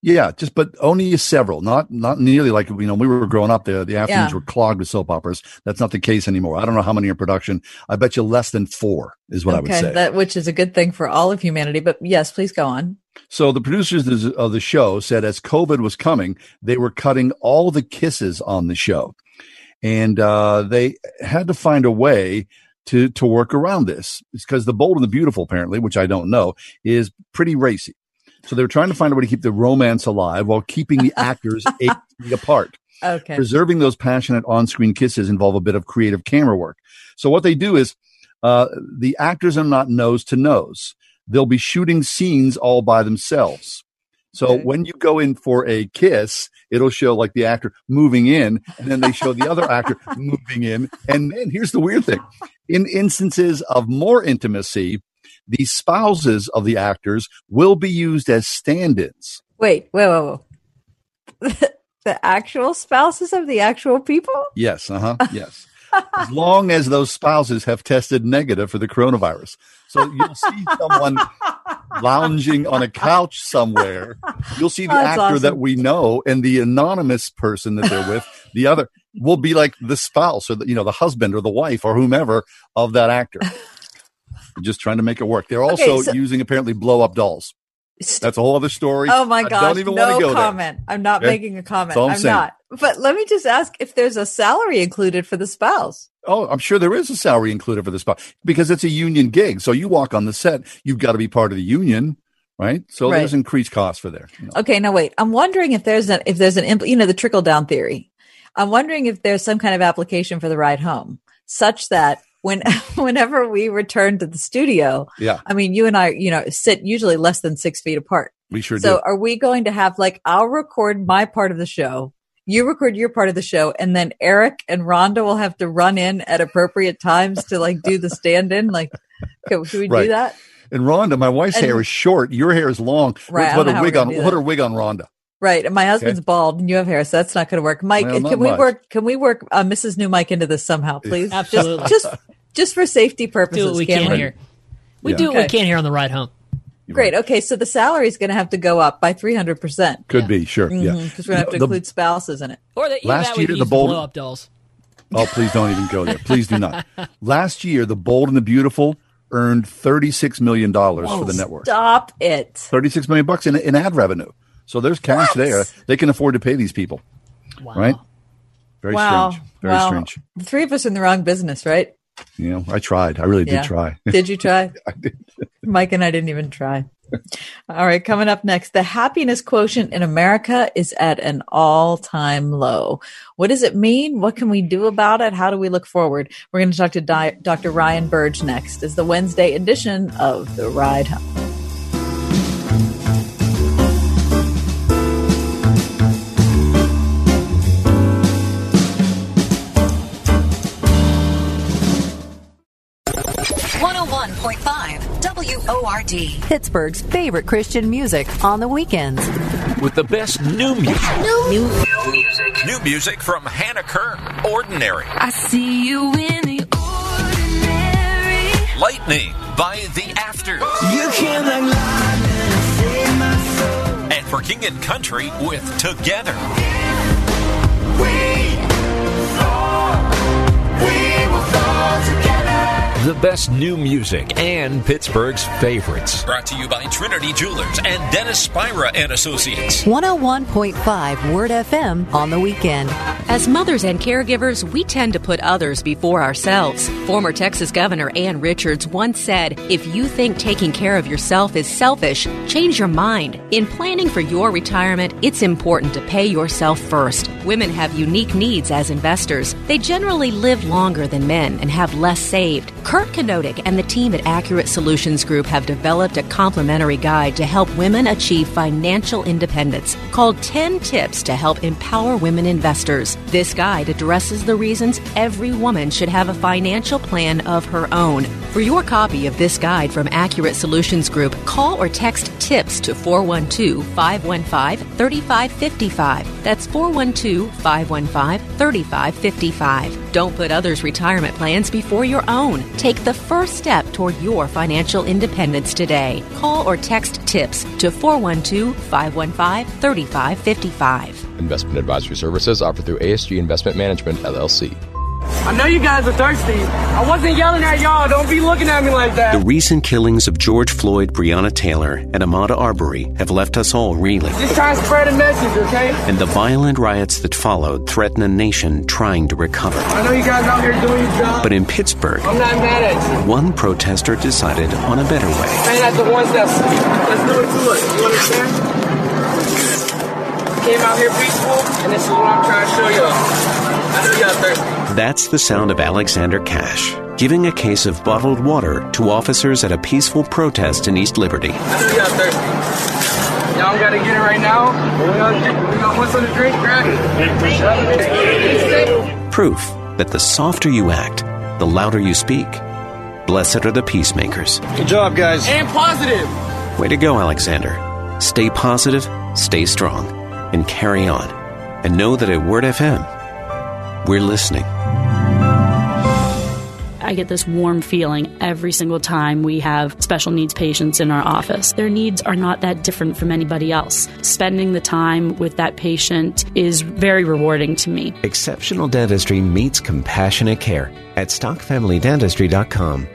Yeah, just but only several, not not nearly like you know we were growing up. The the afternoons Yeah. were clogged with soap operas. That's not the case anymore. I don't know how many are in production. I bet you less than four is what I would say. that which is a good thing for all of humanity. But yes, please go on. So the producers of the- of the show said as COVID was coming, they were cutting all the kisses on the show. and uh, they had to find a way to to work around this. It's because the Bold and the Beautiful, apparently, which I don't know, is pretty racy. So they were trying to find a way to keep the romance alive while keeping the *laughs* actors eight feet apart. Okay. Preserving those passionate on-screen kisses involve a bit of creative camera work. So what they do is uh, the actors are not nose to nose. They'll be shooting scenes all by themselves. So Okay. when you go in for a kiss, it'll show like the actor moving in, and then they show the other actor *laughs* moving in. And then here's the weird thing: in instances of more intimacy, the spouses of the actors will be used as stand-ins. Wait, wait, wait, wait. *laughs* the actual spouses of the actual people? Yes, uh huh. *laughs* Yes. as long as those spouses have tested negative for the coronavirus. So you'll see *laughs* someone lounging on a couch somewhere. You'll see the That's actor that we know, and the anonymous person that they're with, the other will be like the spouse or the, you know the husband or the wife or whomever of that actor. Just trying to make it work. They're Okay, also so- using apparently blow up dolls. That's a whole other story. Oh my I don't even want no to go comment. there. I'm not Okay? making a comment. I'm saying. not. But let me just ask if there's a salary included for the spouse. Oh, I'm sure there is a salary included for the spouse because it's a union gig. So you walk on the set, you've got to be part of the union, right? So Right. there's increased cost for there. Okay, now wait. I'm wondering if there's an if there's an impl- you know the trickle down theory. I'm wondering if there's some kind of application for the ride home, such that when *laughs* whenever we return to the studio, Yeah, I mean, you and I, you know, sit usually less than six feet apart. we sure so do. are we going to have like I'll record my part of the show, you record your part of the show, and then Eric and Rhonda will have to run in at appropriate times to like do the stand in? Like, can, can we Right. do that? And Rhonda, my wife's And- hair is short. Your hair is long. Right, Let's put a wig on. Put that. a wig on Rhonda. Right. And my husband's bald and you have hair, so that's not going to work. Mike, Well, can we much. work, can we work uh, Mrs. New Mike into this somehow, please? Absolutely. Just, just, just for safety purposes. do what we can can we? here. We Yeah. do what we Okay. can here on the ride home. Great. Okay. So the salary is going to have to go up by 300%. Could be sure. Yeah. Because we're going to have to The- include spouses in it. Or that, Last that we year, can the use bold- blow up dolls. Oh, please don't even go there. Please do not. *laughs* Last year, The Bold and the Beautiful earned thirty-six million dollars for the network. Stop it. Thirty-six million bucks in, in ad revenue. So there's cash there. They can afford to pay these people. Right? Very wow. strange. Very wow. strange. The three of us in the wrong business, right? You know, I tried. I really Yeah. did try. *laughs* Did you try? *laughs* I did. Mike and I didn't even try. *laughs* All right, coming up next, the happiness quotient in America is at an all time low. What does it mean? What can we do about it? How do we look forward? We're going to talk to Di- Dr. Ryan Burge next is the Wednesday edition of The Ride Home. WORD. Pittsburgh's favorite Christian music on the weekends. With the best new music. New, music. New music from Hannah Kerr, Ordinary. I see you in the ordinary. Lightning by The Afters. You came like lightning and saved my soul. And for King and Country with Together. The best new music and Pittsburgh's favorites. Brought to you by Trinity Jewelers and Dennis Spira and Associates. 101.5 Word FM on the weekend. As mothers and caregivers, we tend to put others before ourselves. Former Texas Governor Ann Richards once said, If you think taking care of yourself is selfish, change your mind. In planning for your retirement, it's important to pay yourself first. Women have unique needs as investors. They generally live longer than men and have less saved. Kurt Kanodik and the team at Accurate Solutions Group have developed a complimentary guide to help women achieve financial independence called 10 Tips to Help Empower Women Investors. This guide addresses the reasons every woman should have a financial plan of her own. For your copy of this guide from Accurate Solutions Group, call or text TIPS to 412 515 3555. That's 412 515 3555. Don't put others' retirement plans before your own. Take the first step toward your financial independence today. Call or text TIPS to 412 515 3555. Investment advisory services offered through ASG Investment Management, LLC. I know you guys are thirsty. I wasn't yelling at y'all. Don't be looking at me like that. The recent killings of George Floyd, Breonna Taylor, and Ahmaud Arbery have left us all reeling. Just trying to spread a message, okay? And the violent riots that followed threaten a nation trying to recover. I know you guys out here doing your job. But in Pittsburgh, I'm not mad at you. one protester decided on a better way. Man, at the ones that's let's do it to. You understand? Came out here peaceful, and this is what I'm trying to show y'all. I know y'all thirsty. That's the sound of Alexander Cash giving a case of bottled water to officers at a peaceful protest in East Liberty. Y'all gotta get it right now. We got, we got one drink, grab. Proof that the softer you act, the louder you speak. Blessed are the peacemakers. Good job, guys. And positive. Way to go, Alexander. Stay positive, stay strong, and carry on. And know that at Word FM, we're listening. I get this warm feeling every single time we have special needs patients in our office. Their needs are not that different from anybody else. Spending the time with that patient is very rewarding to me. Exceptional dentistry meets compassionate care at stockfamilydentistry.com.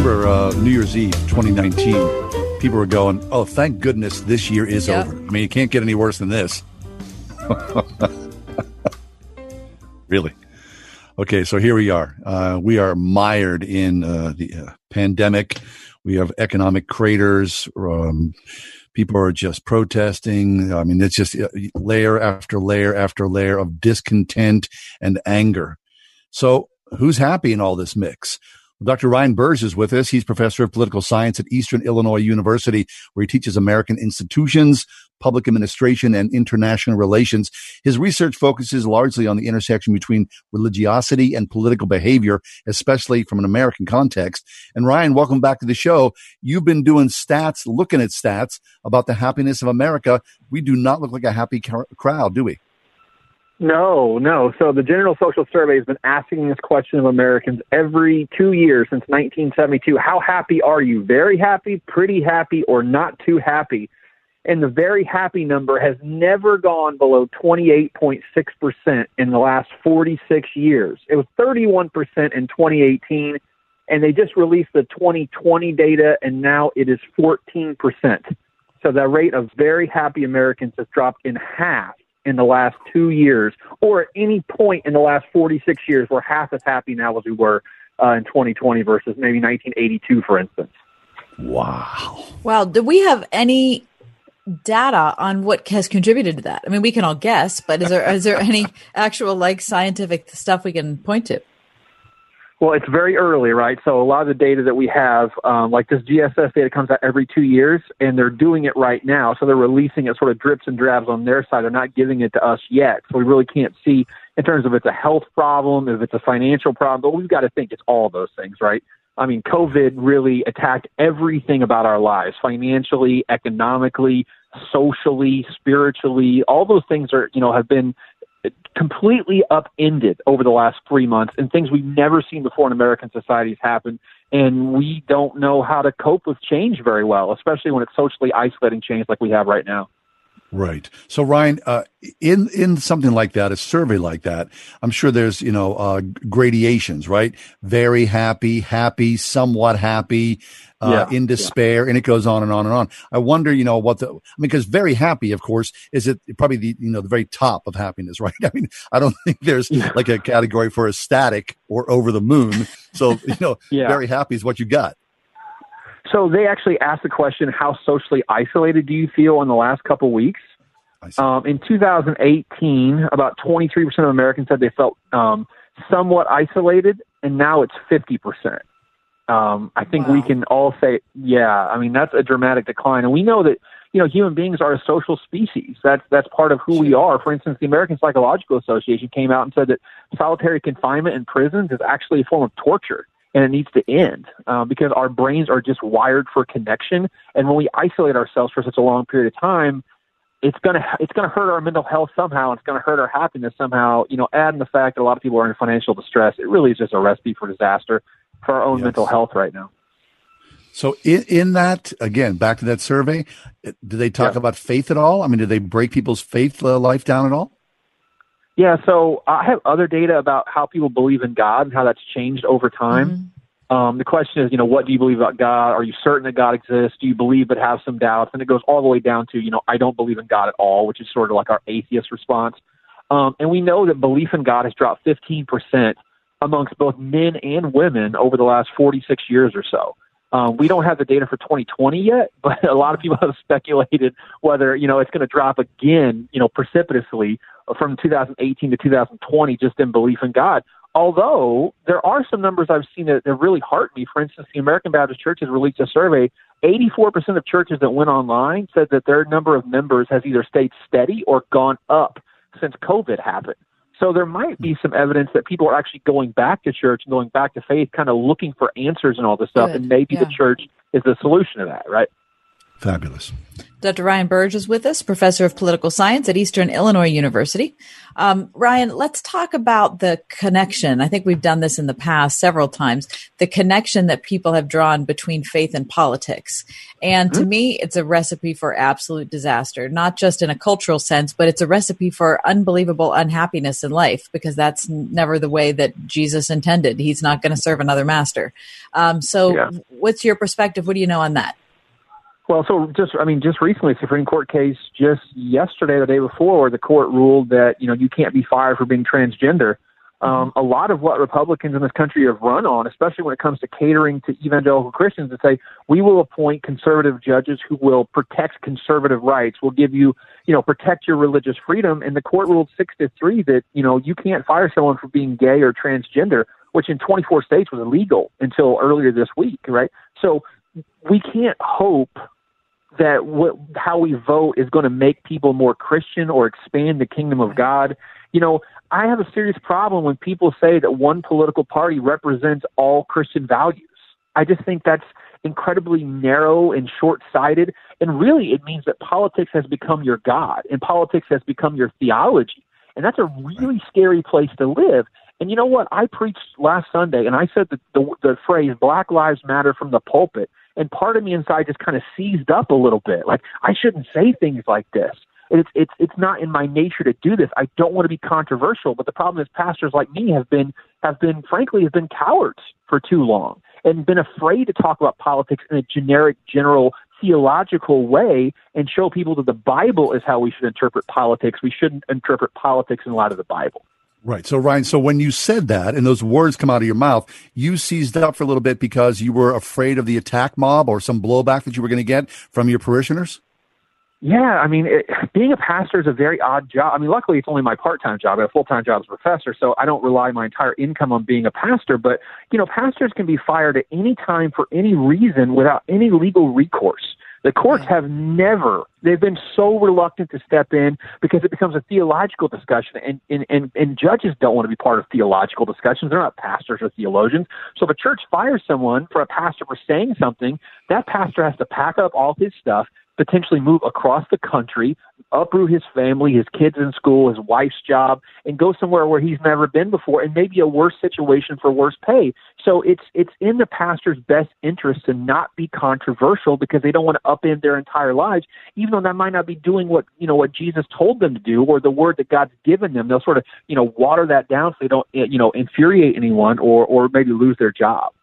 Remember uh, New Year's Eve 2019, people were going, oh, thank goodness this year is Yep. over. I mean, you can't get any worse than this. *laughs* really? Okay, so here we are. Uh, we are mired in uh, the uh, pandemic. We have economic craters. Um, people are just protesting. I mean, it's just uh, layer after layer after layer of discontent and anger. So, who's happy in all this mix? Dr. Ryan Burge is with us. He's professor of political science at Eastern Illinois University, where he teaches American institutions, public administration, and international relations. His research focuses largely on the intersection between religiosity and political behavior, especially from an American context. And Ryan, welcome back to the show. You've been doing stats, looking at stats about the happiness of America. We do not look like a happy cr- crowd, do we? No, no. So the General Social Survey has been asking this question of Americans every two years since 1972. How happy are you? Very happy, pretty happy, or not too happy? And the very happy number has never gone below 28.6% in the last 46 years. It was 31% in 2018, and they just released the 2020 data, and now it is 14%. So the rate of very happy Americans has dropped in half in the last two years, or at any point in the last 46 years, we're half as happy now as we were uh, in 2020 versus maybe 1982, for instance. Wow. Wow. Do we have any data on what has contributed to that? I mean, we can all guess, but is there is there any *laughs* actual like scientific stuff we can point to? Well, it's very early, right? So a lot of the data that we have, um, like this GSS data comes out every two years, and they're doing it right now. So they're releasing it sort of drips and drabs on their side. They're not giving it to us yet. So we really can't see in terms of it's a health problem, if it's a financial problem. But we've got to think it's all those things, right? I mean, COVID really attacked everything about our lives financially, economically, socially, spiritually. All those things are, you know, have been completely upended over the last three months and things we've never seen before in American society societies happen. And we don't know how to cope with change very well, especially when it's socially isolating change like we have right now. Right. So Ryan, uh, in in something like that, a survey like that, I'm sure there's you know uh, gradations, right? Very happy, happy, somewhat happy, uh, Yeah, in despair, and it goes on and on and on. I wonder, you know, what the I mean, because very happy, of course, is it probably the you know the very top of happiness, *laughs* right? I mean, I don't think there's like a category for ecstatic or over the moon. So you know, *laughs* Yeah. very happy is what you got. So they actually asked the question, how socially isolated do you feel in the last couple weeks? Um, in 2018, about 23% of Americans said they felt um, somewhat isolated, and now it's 50%. Um, I think we can all say, yeah, I mean, that's a dramatic decline. And we know that, you know, human beings are a social species. That's, that's part of who we are. For instance, the American Psychological Association came out and said that solitary confinement in prisons is actually a form of torture and it needs to end uh, because our brains are just wired for connection. And when we isolate ourselves for such a long period of time, it's gonna it's gonna hurt our mental health somehow. It's gonna hurt our happiness somehow. You know, add in the fact that a lot of people are in financial distress. It really is just a recipe for disaster for our own mental health right now. So in, in that, again, back to that survey, do they talk about faith at all? I mean, do they break people's faith uh, life down at all? Yeah, so I have other data about how people believe in God and how that's changed over time. Um, the question is, you know, what do you believe about God? Are you certain that God exists? Do you believe but have some doubts? And it goes all the way down to, you know, I don't believe in God at all, which is sort of like our atheist response. Um, and we know that belief in God has dropped 15% amongst both men and women over the last 46 years or so. Um, we don't have the data for 2020 yet, but *laughs* a lot of people have speculated whether you know it's going to drop again, you know, precipitously from 2018 to 2020 just in belief in God. Although there are some numbers I've seen that, that really heart me. For instance, the American Baptist Church has released a survey. 84% of churches that went online said that their number of members has either stayed steady or gone up since COVID happened. So there might be some evidence that people are actually going back to church and going back to faith, kind of looking for answers and all this stuff. Good. And maybe Yeah. the church is the solution to that, right? Fabulous. Dr. Ryan Burge is with us, professor of political science at Eastern Illinois University. Um, Ryan, let's talk about the connection. I think we've done this in the past several times. The connection that people have drawn between faith and politics. And to me, it's a recipe for absolute disaster, not just in a cultural sense, but it's a recipe for unbelievable unhappiness in life because that's never the way that Jesus intended. He's not going to serve another master. Um, so, Yeah. what's your perspective? What do you know on that? Well, so just I mean, just recently, Supreme Court case just yesterday, or the day before, where the court ruled that you know you can't be fired for being transgender. Um, a lot of what Republicans in this country have run on, especially when it comes to catering to evangelical Christians, to say we will appoint conservative judges who will protect conservative rights. We'll give you, you know, protect your religious freedom. And the court ruled six to three that you know you can't fire someone for being gay or transgender, which in 24 states was illegal until earlier this week, right? So we can't hope that what, how we vote is going to make people more Christian or expand the kingdom of God. You know, I have a serious problem when people say that one political party represents all Christian values. I just think that's incredibly narrow and short sighted. And really, it means that politics has become your God and politics has become your theology. And that's a really scary place to live. And you know what? I preached last Sunday and I said the, the, the phrase Black Lives Matter from the pulpit. And part of me inside just kind of seized up a little bit. Like, I shouldn't say things like this. It's, it's, it's not in my nature to do this. I don't want to be controversial. But the problem is pastors like me have been, have been, frankly, have been cowards for too long and been afraid to talk about politics in a generic, general, theological way and show people that the Bible is how we should interpret politics. We shouldn't interpret politics in light of the Bible. Right. So, Ryan, so when you said that and those words come out of your mouth, you seized up for a little bit because you were afraid of the attack mob or some blowback that you were going to get from your parishioners? Yeah, I mean, it, being a pastor is a very odd job. I mean, luckily it's only my part-time job. I have a full-time job as a professor, so I don't rely my entire income on being a pastor. But you know, pastors can be fired at any time for any reason without any legal recourse. The courts have never, they've been so reluctant to step in because it becomes a theological discussion and, and, and, and judges don't want to be part of theological discussions. They're not pastors or theologians. So if a church fires someone for a pastor for saying something, that pastor has to pack up all his stuff, potentially move across the country, uproot his family, his kids in school, his wife's job, and go somewhere where he's never been before, and maybe a worse situation for worse pay. So it's it's in the pastor's best interest to not be controversial because they don't want to upend their entire lives, even though that might not be doing what you know what Jesus told them to do or the word that God's given them. They'll sort of you know water that down so they don't you know infuriate anyone or or maybe lose their job.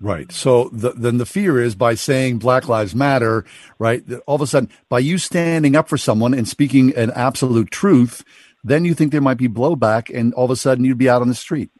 Right. So the, then the fear is by saying Black Lives Matter, right? All of a sudden, by you standing up for someone and speaking an absolute truth, then you think there might be blowback, and all of a sudden you'd be out on the street.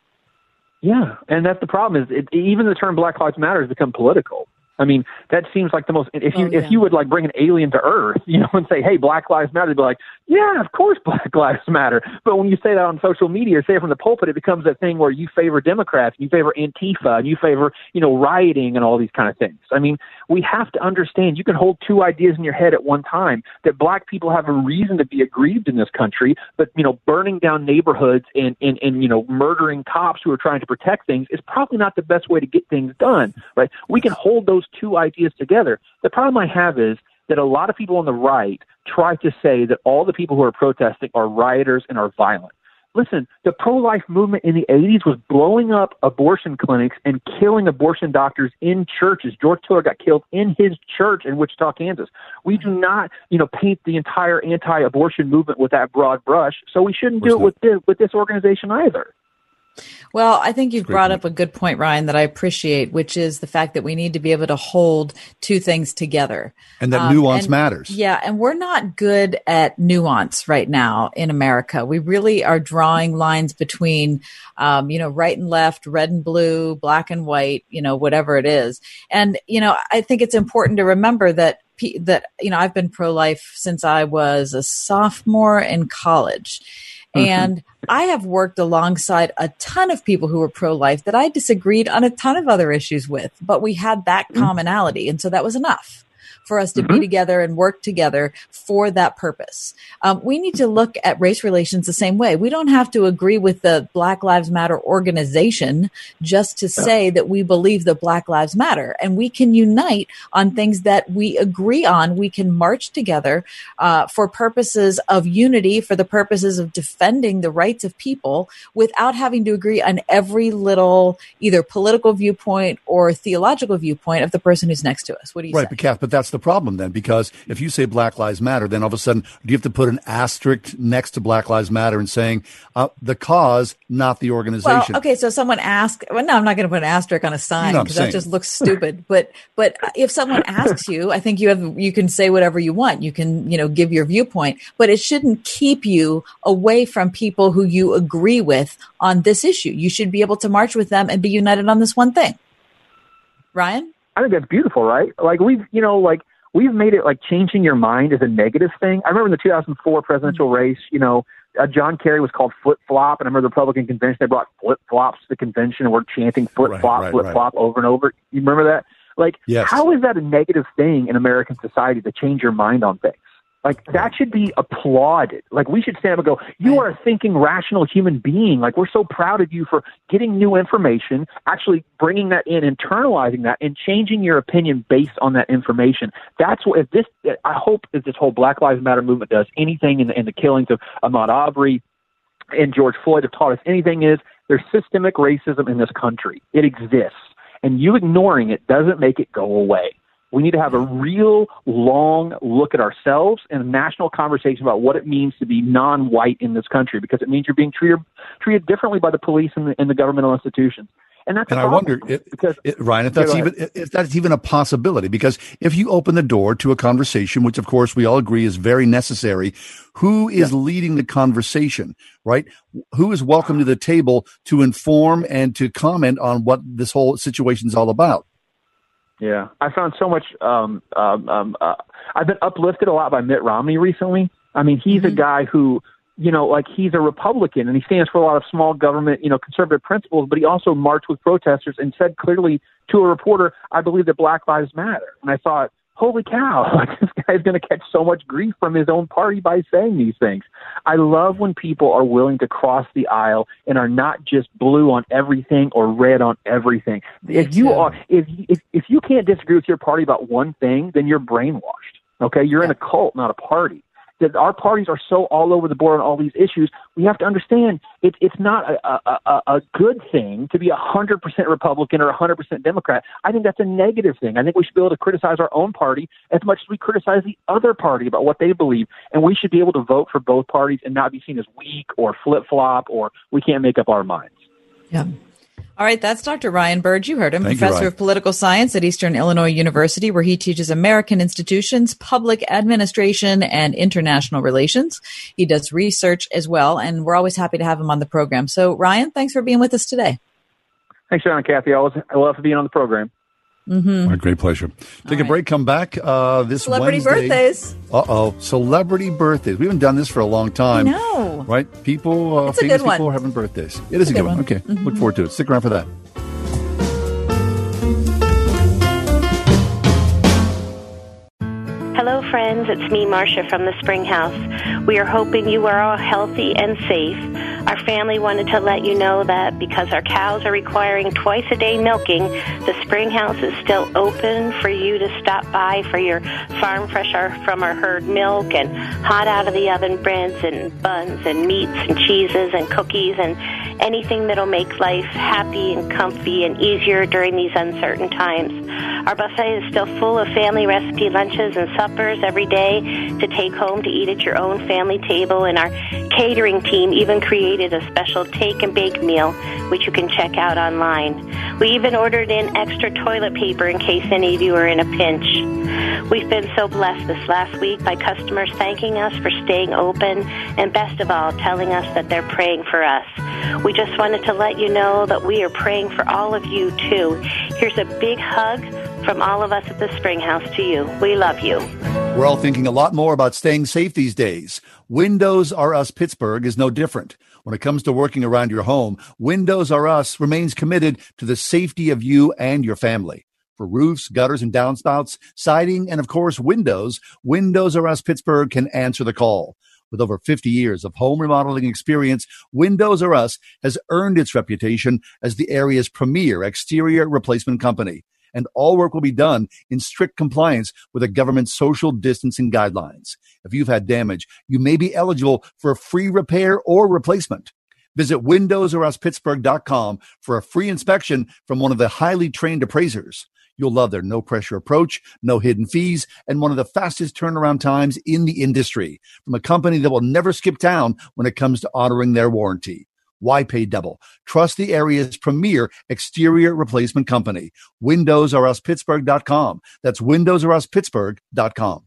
Yeah, and that's the problem is it, even the term Black Lives Matter has become political. I mean, that seems like the most. If you oh, if you would like bring an alien to Earth, you know, *laughs* and say, "Hey, Black Lives Matter," they'd be like, "Yeah, of course, Black *laughs* Lives Matter." But when you say that on social media, or say it from the pulpit, it becomes a thing where you favor Democrats, and you favor Antifa, and you favor you know rioting and all these kind of things. I mean, we have to understand you can hold two ideas in your head at one time. That Black people have a reason to be aggrieved in this country, but you know, burning down neighborhoods and and and you know, murdering cops who are trying to protect things is probably not the best way to get things done. Right? We can hold those two ideas together. The problem I have is that a lot of people on the right try to say that all the people who are protesting are rioters and are violent. listen, the pro-life movement in the 80s was blowing up abortion clinics and killing abortion doctors in churches. George Tiller got killed in his church in Wichita, Kansas. We do not, you know, paint the entire anti-abortion movement with that broad brush, so we shouldn't do it with this, with this organization either. Well, I think you've brought up a good point, Ryan, that I appreciate, which is the fact that we need to be able to hold two things together. And that Um, nuance and- matters. Yeah, and we're not good at nuance right now in America. We really are drawing lines between, um, you know, right and left, red and blue, black and white, you know, whatever it is. And you know, I think it's important to remember that that you know I've been pro life since I was a sophomore in college. And I have worked alongside a ton of people who were pro life that I disagreed on a ton of other issues with, but we had that mm-hmm. commonality. And so that was enough for us to be Mhm. together and work together for that purpose. Um, we need to look at race relations the same way. We don't have to agree with the Black Lives Matter organization just to say that we believe that Black Lives Matter. And we can unite on things that we agree on. We can march together uh, for purposes of unity, for the purposes of defending the rights of people without having to agree on every little either political viewpoint or theological viewpoint of the person who's next to us. What do you Right, say? but Kath, but that's the problem then, because if you say Black Lives Matter, then all of a sudden, do you have to put an asterisk next to Black Lives Matter and saying uh, the cause, not the organization? Well, okay, so someone asked. Well, no, I'm not going to put an asterisk on a sign No, because that just looks stupid. *laughs* but but if someone asks you, I think you have you can say whatever you want. You can you know give your viewpoint, but it shouldn't keep you away from people who you agree with on this issue. You should be able to march with them and be united on this one thing. Ryan, I think that's beautiful, right? Like we've, you know, like we've made it like changing your mind is a negative thing. I remember in the 2004 presidential race, you know, uh, John Kerry was called flip flop, and I remember the Republican convention they brought flip flops to the convention, and we're chanting flip flop, right, flip right. flop over and over. You remember that? Like, Yes. how is that a negative thing in American society to change your mind on things? Like that should be applauded. Like we should stand up and go, "You are a thinking, rational human being." Like we're so proud of you for getting new information, actually bringing that in, internalizing that, and changing your opinion based on that information. That's what if this. I hope if this whole Black Lives Matter movement does anything in the, in the killings of Ahmaud Arbery and George Floyd have taught us anything is there's systemic racism in this country. It exists, and you ignoring it doesn't make it go away. We need to have a real long look at ourselves and a national conversation about what it means to be non-white in this country because it means you're being treated treated differently by the police and the, and the governmental institutions. And that's and I wonder, it, it- Ryan, if that's even if that's even a possibility. Because if you open the door to a conversation, which of course we all agree is very necessary, who is leading the conversation, right? Who is welcome to the table to inform and to comment on what this whole situation is all about? Yeah, I found so much. Um, um, um, uh, I've been uplifted a lot by Mitt Romney recently. I mean, he's a guy who, you know, like he's a Republican and he stands for a lot of small government, you know, conservative principles. But he also marched with protesters and said clearly to a reporter, "I believe that Black Lives Matter." And I thought, holy cow, *laughs* like this guy's going to catch so much grief from his own party by saying these things. I love when people are willing to cross the aisle and are not just blue on everything or red on everything. if you are, if, if if you can't disagree with your party about one thing, then you're brainwashed. Okay, you're in a cult, not a party. That our parties are so all over the board on all these issues. We have to understand it, it's not a, a, a, good thing to be a hundred percent Republican or a hundred percent Democrat. I think that's a negative thing. I think we should be able to criticize our own party as much as we criticize the other party about what they believe, and we should be able to vote for both parties and not be seen as weak or flip flop or we can't make up our minds. Yeah. All right, that's Dr. Ryan Burge. You heard him, Thank professor Ryan. of political science at Eastern Illinois University, where he teaches American institutions, public administration, and international relations. He does research as well, and we're always happy to have him on the program. So, Ryan, thanks for being with us today. Thanks, John and Kathy. I, always, I love being on the program. Mm-hmm. My great pleasure. Take a break. Come back uh, this Celebrity Wednesday. birthdays. Uh oh, celebrity birthdays. We haven't done this for a long time. Know. Right? People, uh, famous people are having birthdays. It is a a good one. one. Okay, Mhm. look forward to it. Stick around for that. Friends. It's me, Marcia from the Spring House. We are hoping you are all healthy and safe. Our family wanted to let you know that because our cows are requiring twice a day milking, the spring house is still open for you to stop by for your farm fresh from our herd milk and hot out of the oven breads and buns and meats and cheeses and cookies and anything that'll make life happy and comfy and easier during these uncertain times. Our buffet is still full of family recipe lunches and suppers every day to take home to eat at your own family table, and our catering team even created a special take and bake meal, which you can check out online. We even ordered in extra toilet paper in case any of you are in a pinch. We've been so blessed this last week by customers thanking us for staying open, and best of all, telling us that they're praying for us. We just wanted to let you know that we are praying for all of you too. Here's a big hug from all of us at the Spring House to you. We love you. We're all thinking a lot more about staying safe these days. Windows R Us Pittsburgh is no different. When it comes to working around your home, Windows R Us remains committed to the safety of you and your family. For roofs, gutters and downspouts, siding, and of course, windows, Windows R Us Pittsburgh can answer the call. With over 50 years of home remodeling experience, Windows R Us has earned its reputation as the area's premier exterior replacement company. And all work will be done in strict compliance with the government's social distancing guidelines. If you've had damage, you may be eligible for a free repair or replacement. Visit windowsoruspittsburgh.com for a free inspection from one of the highly trained appraisers. You'll love their no pressure approach, no hidden fees, and one of the fastest turnaround times in the industry from a company that will never skip town when it comes to honoring their warranty. Why pay double? Trust the area's premier exterior replacement company. WindowsRUsPittsburgh.com. That's WindowsRUsPittsburgh.com.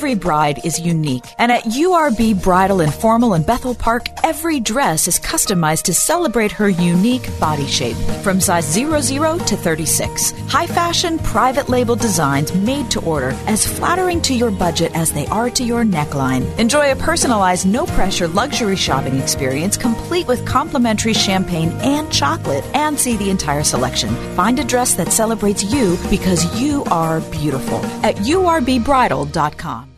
Every bride is unique, and at URB Bridal and Formal in Bethel Park, every dress is customized to celebrate her unique body shape. From size 00 to 36, high fashion, private label designs made to order, as flattering to your budget as they are to your neckline. Enjoy a personalized, no pressure luxury shopping experience complete with complimentary champagne and chocolate, and see the entire selection. Find a dress that celebrates you because you are beautiful at urbbridal.com.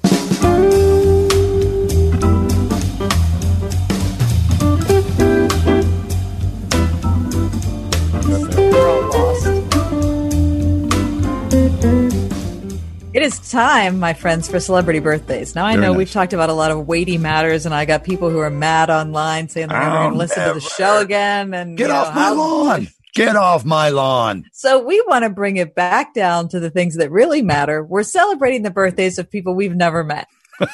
It is time, my friends, for celebrity birthdays. Now I Very know nice. we've talked about a lot of weighty matters, and I got people who are mad online saying they're never going to listen to the show again. And Get you know, off my how- lawn. Get off my lawn. So we want to bring it back down to the things that really matter. We're celebrating the birthdays of people we've never met. *laughs*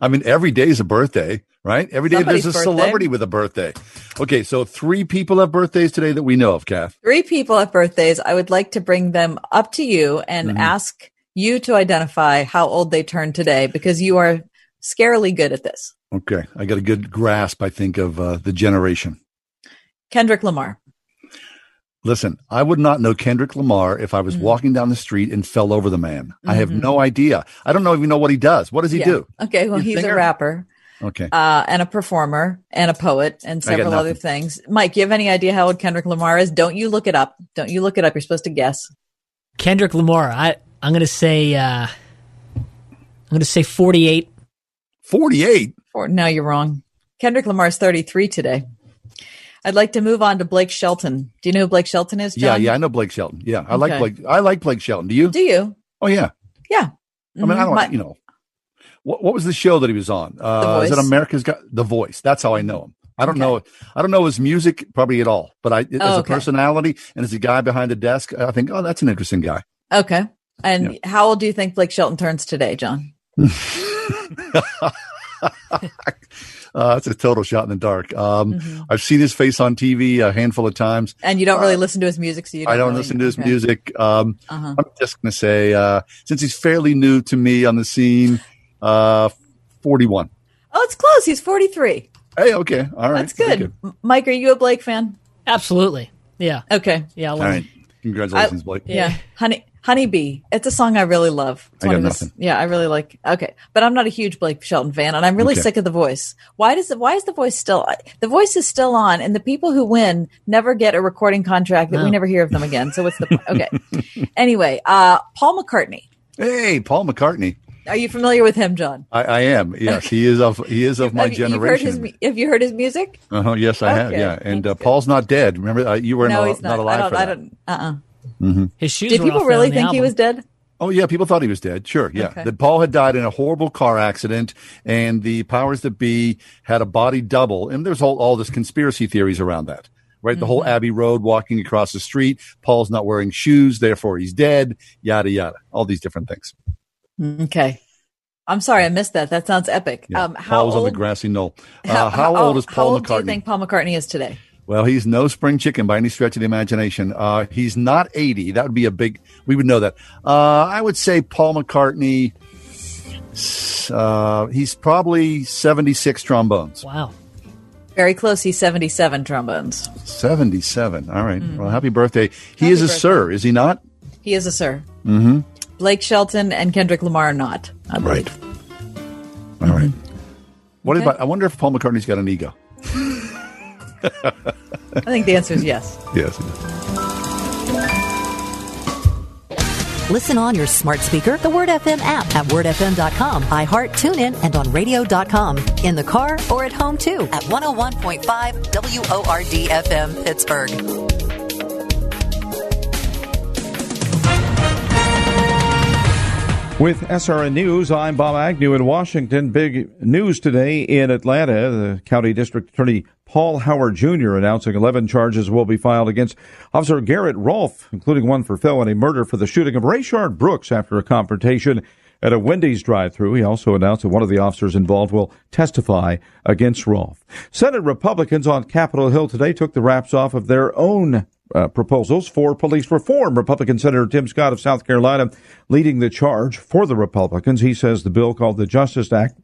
I mean, every day is a birthday, right? Every day Somebody's there's a birthday. celebrity with a birthday. Okay, so three people have birthdays today that we know of, Kath. Three people have birthdays. I would like to bring them up to you and Mhm. ask you to identify how old they turned today because you are scarily good at this. Okay, I got a good grasp, I think, of uh, the generation. Kendrick Lamar. Listen, I would not know Kendrick Lamar if I was Mm-hmm. walking down the street and fell over the man. I have Mhm. no idea. I don't know even know what he does. What does he Yeah. do? Okay, well, He's a he's a rapper. Okay. uh, and a performer and a poet and several other things. Mike, you have any idea how old Kendrick Lamar is? Don't you look it up. Don't you look it up. You're supposed to guess. Kendrick Lamar. I I'm gonna say uh, I'm gonna say 48. 48. Or, no, you're wrong. Kendrick Lamar is 33 today. I'd like to move on to Blake Shelton. Do you know who Blake Shelton is, Yeah, John? yeah, yeah, I know Blake Shelton. Yeah, I like Blake. I like Blake Shelton. Do you? Do you? Oh yeah. Yeah. I mean, I don't. My- you know, what what was the show that he was on? Uh, is it America's Got The Voice? That's how I know him. I don't know. I don't know his music probably at all, but I as Oh, a personality and as a guy behind the desk, I think, oh, that's an interesting guy. Okay. And how old do you think Blake Shelton turns today, John? *laughs* *laughs* *laughs* Uh, that's a total shot in the dark. Um, Mhm. I've seen his face on TV a handful of times. And you don't really listen to his music, so you don't Uh, I don't really- listen to his okay. music. Um, Uh-huh. I'm just going to say, uh, since he's fairly new to me on the scene, uh, 41. Oh, it's close. He's 43. Hey, okay, all right, That's good. Mike, are you a Blake fan? Absolutely. Yeah. Okay. Yeah. All right, congratulations, I- Blake. Yeah. Honey Honeybee. It's a song I really love. It's I got of his- nothing. yeah, I really like. Okay, but I'm not a huge Blake Shelton fan, and I'm really Okay. sick of the voice. Why does the Why is the voice still? The voice is still on, and the people who win never get a recording contract that we never hear of them again. So what's the point? Okay. *laughs* anyway, uh, Paul McCartney. Hey, Paul McCartney. Are you familiar with him, John? I, I am. Yes, *laughs* he is of he is of my have, you- you've heard his, generation. have you heard his music? Uh-huh, yes, I have. Yeah, and uh, Paul's not dead. Remember, uh, you were no, not, he's not. alive I don't. for I that. don't. Uh. uh hmm His shoes. Did were people off really think he was dead? Oh yeah, people thought he was dead. Sure, yeah. Okay. That Paul had died in a horrible car accident, and the powers that be had a body double, and there's all, all this conspiracy theories around that. Right, the whole Mm-hmm. Abbey Road, walking across the street. Paul's not wearing shoes, therefore he's dead. Yada yada, all these different things. Okay. I'm sorry, I missed that. That sounds epic. Yeah. Um, how Paul was old? on the grassy knoll. Uh, how, old is how Paul old McCartney? Do you think Paul McCartney is today? Well, he's no spring chicken by any stretch of the imagination. Uh, he's not 80. That would be a big, we would know that. Uh, I would say Paul McCartney, uh, he's probably 76 trombones. Wow. Very close. He's 77 trombones. 77. All right. Mhm. Well, happy birthday. He Happy is a birthday. sir, is he not? He is a sir. Mm-hmm. Blake Shelton and Kendrick Lamar are not. I believe. Right. All right. What Okay. about, I wonder if Paul McCartney's got an ego. *laughs* I think the answer is yes. Yes. Listen on your smart speaker, the Word FM app at wordfm.com, iHeart, TuneIn, and on radio.com. In the car or at home too at 101.5 WORD FM Pittsburgh. With SRN News, I'm Bob Agnew in Washington. Big news today in Atlanta. The County District Attorney Paul Howard Jr. announcing 11 charges will be filed against Officer Garrett Rolfe, including one for felony murder for the shooting of Rayshard Brooks after a confrontation at a Wendy's drive-through. He also announced that one of the officers involved will testify against Rolfe. Senate Republicans on Capitol Hill today took the wraps off of their own uh, proposals for police reform. Republican Senator Tim Scott of South Carolina leading the charge for the Republicans. He says the bill called the Justice Act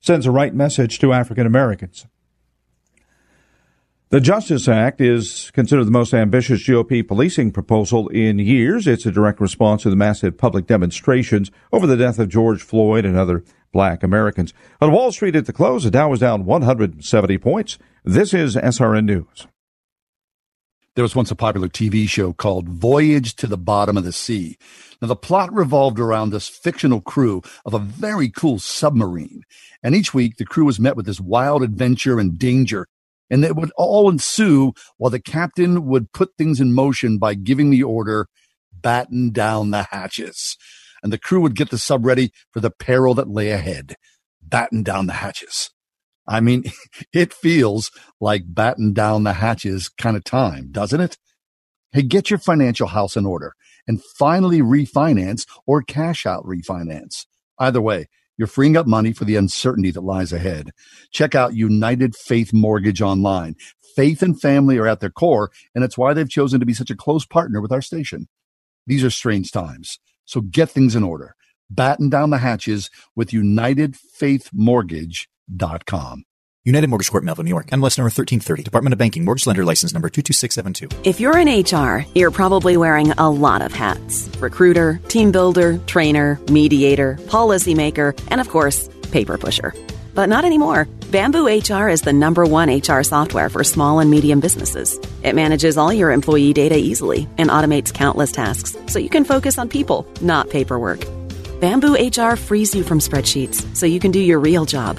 sends a right message to African Americans. The Justice Act is considered the most ambitious GOP policing proposal in years. It's a direct response to the massive public demonstrations over the death of George Floyd and other black Americans. On Wall Street at the close, the Dow was down 170 points. This is SRN News. There was once a popular TV show called Voyage to the Bottom of the Sea. Now, the plot revolved around this fictional crew of a very cool submarine. And each week, the crew was met with this wild adventure and danger. And it would all ensue while the captain would put things in motion by giving the order, batten down the hatches. And the crew would get the sub ready for the peril that lay ahead. Batten down the hatches. I mean, *laughs* it feels like batten down the hatches kind of time, doesn't it? Hey, get your financial house in order and finally refinance or cash out refinance. Either way, you're freeing up money for the uncertainty that lies ahead. Check out United Faith Mortgage online. Faith and family are at their core, and it's why they've chosen to be such a close partner with our station. These are strange times, so get things in order. Batten down the hatches with UnitedFaithMortgage.com. United Mortgage Corp, Melville, New York. MLS number 1330. Department of Banking. Mortgage lender license number 22672. If you're in HR, you're probably wearing a lot of hats recruiter, team builder, trainer, mediator, policymaker, and of course, paper pusher. But not anymore. Bamboo HR is the number one HR software for small and medium businesses. It manages all your employee data easily and automates countless tasks so you can focus on people, not paperwork. Bamboo HR frees you from spreadsheets so you can do your real job,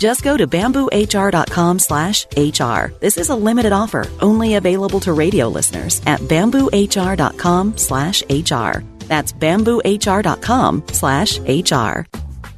Just go to bamboohr.com slash HR. This is a limited offer, only available to radio listeners at bamboohr.com slash HR. That's bamboohr.com slash HR.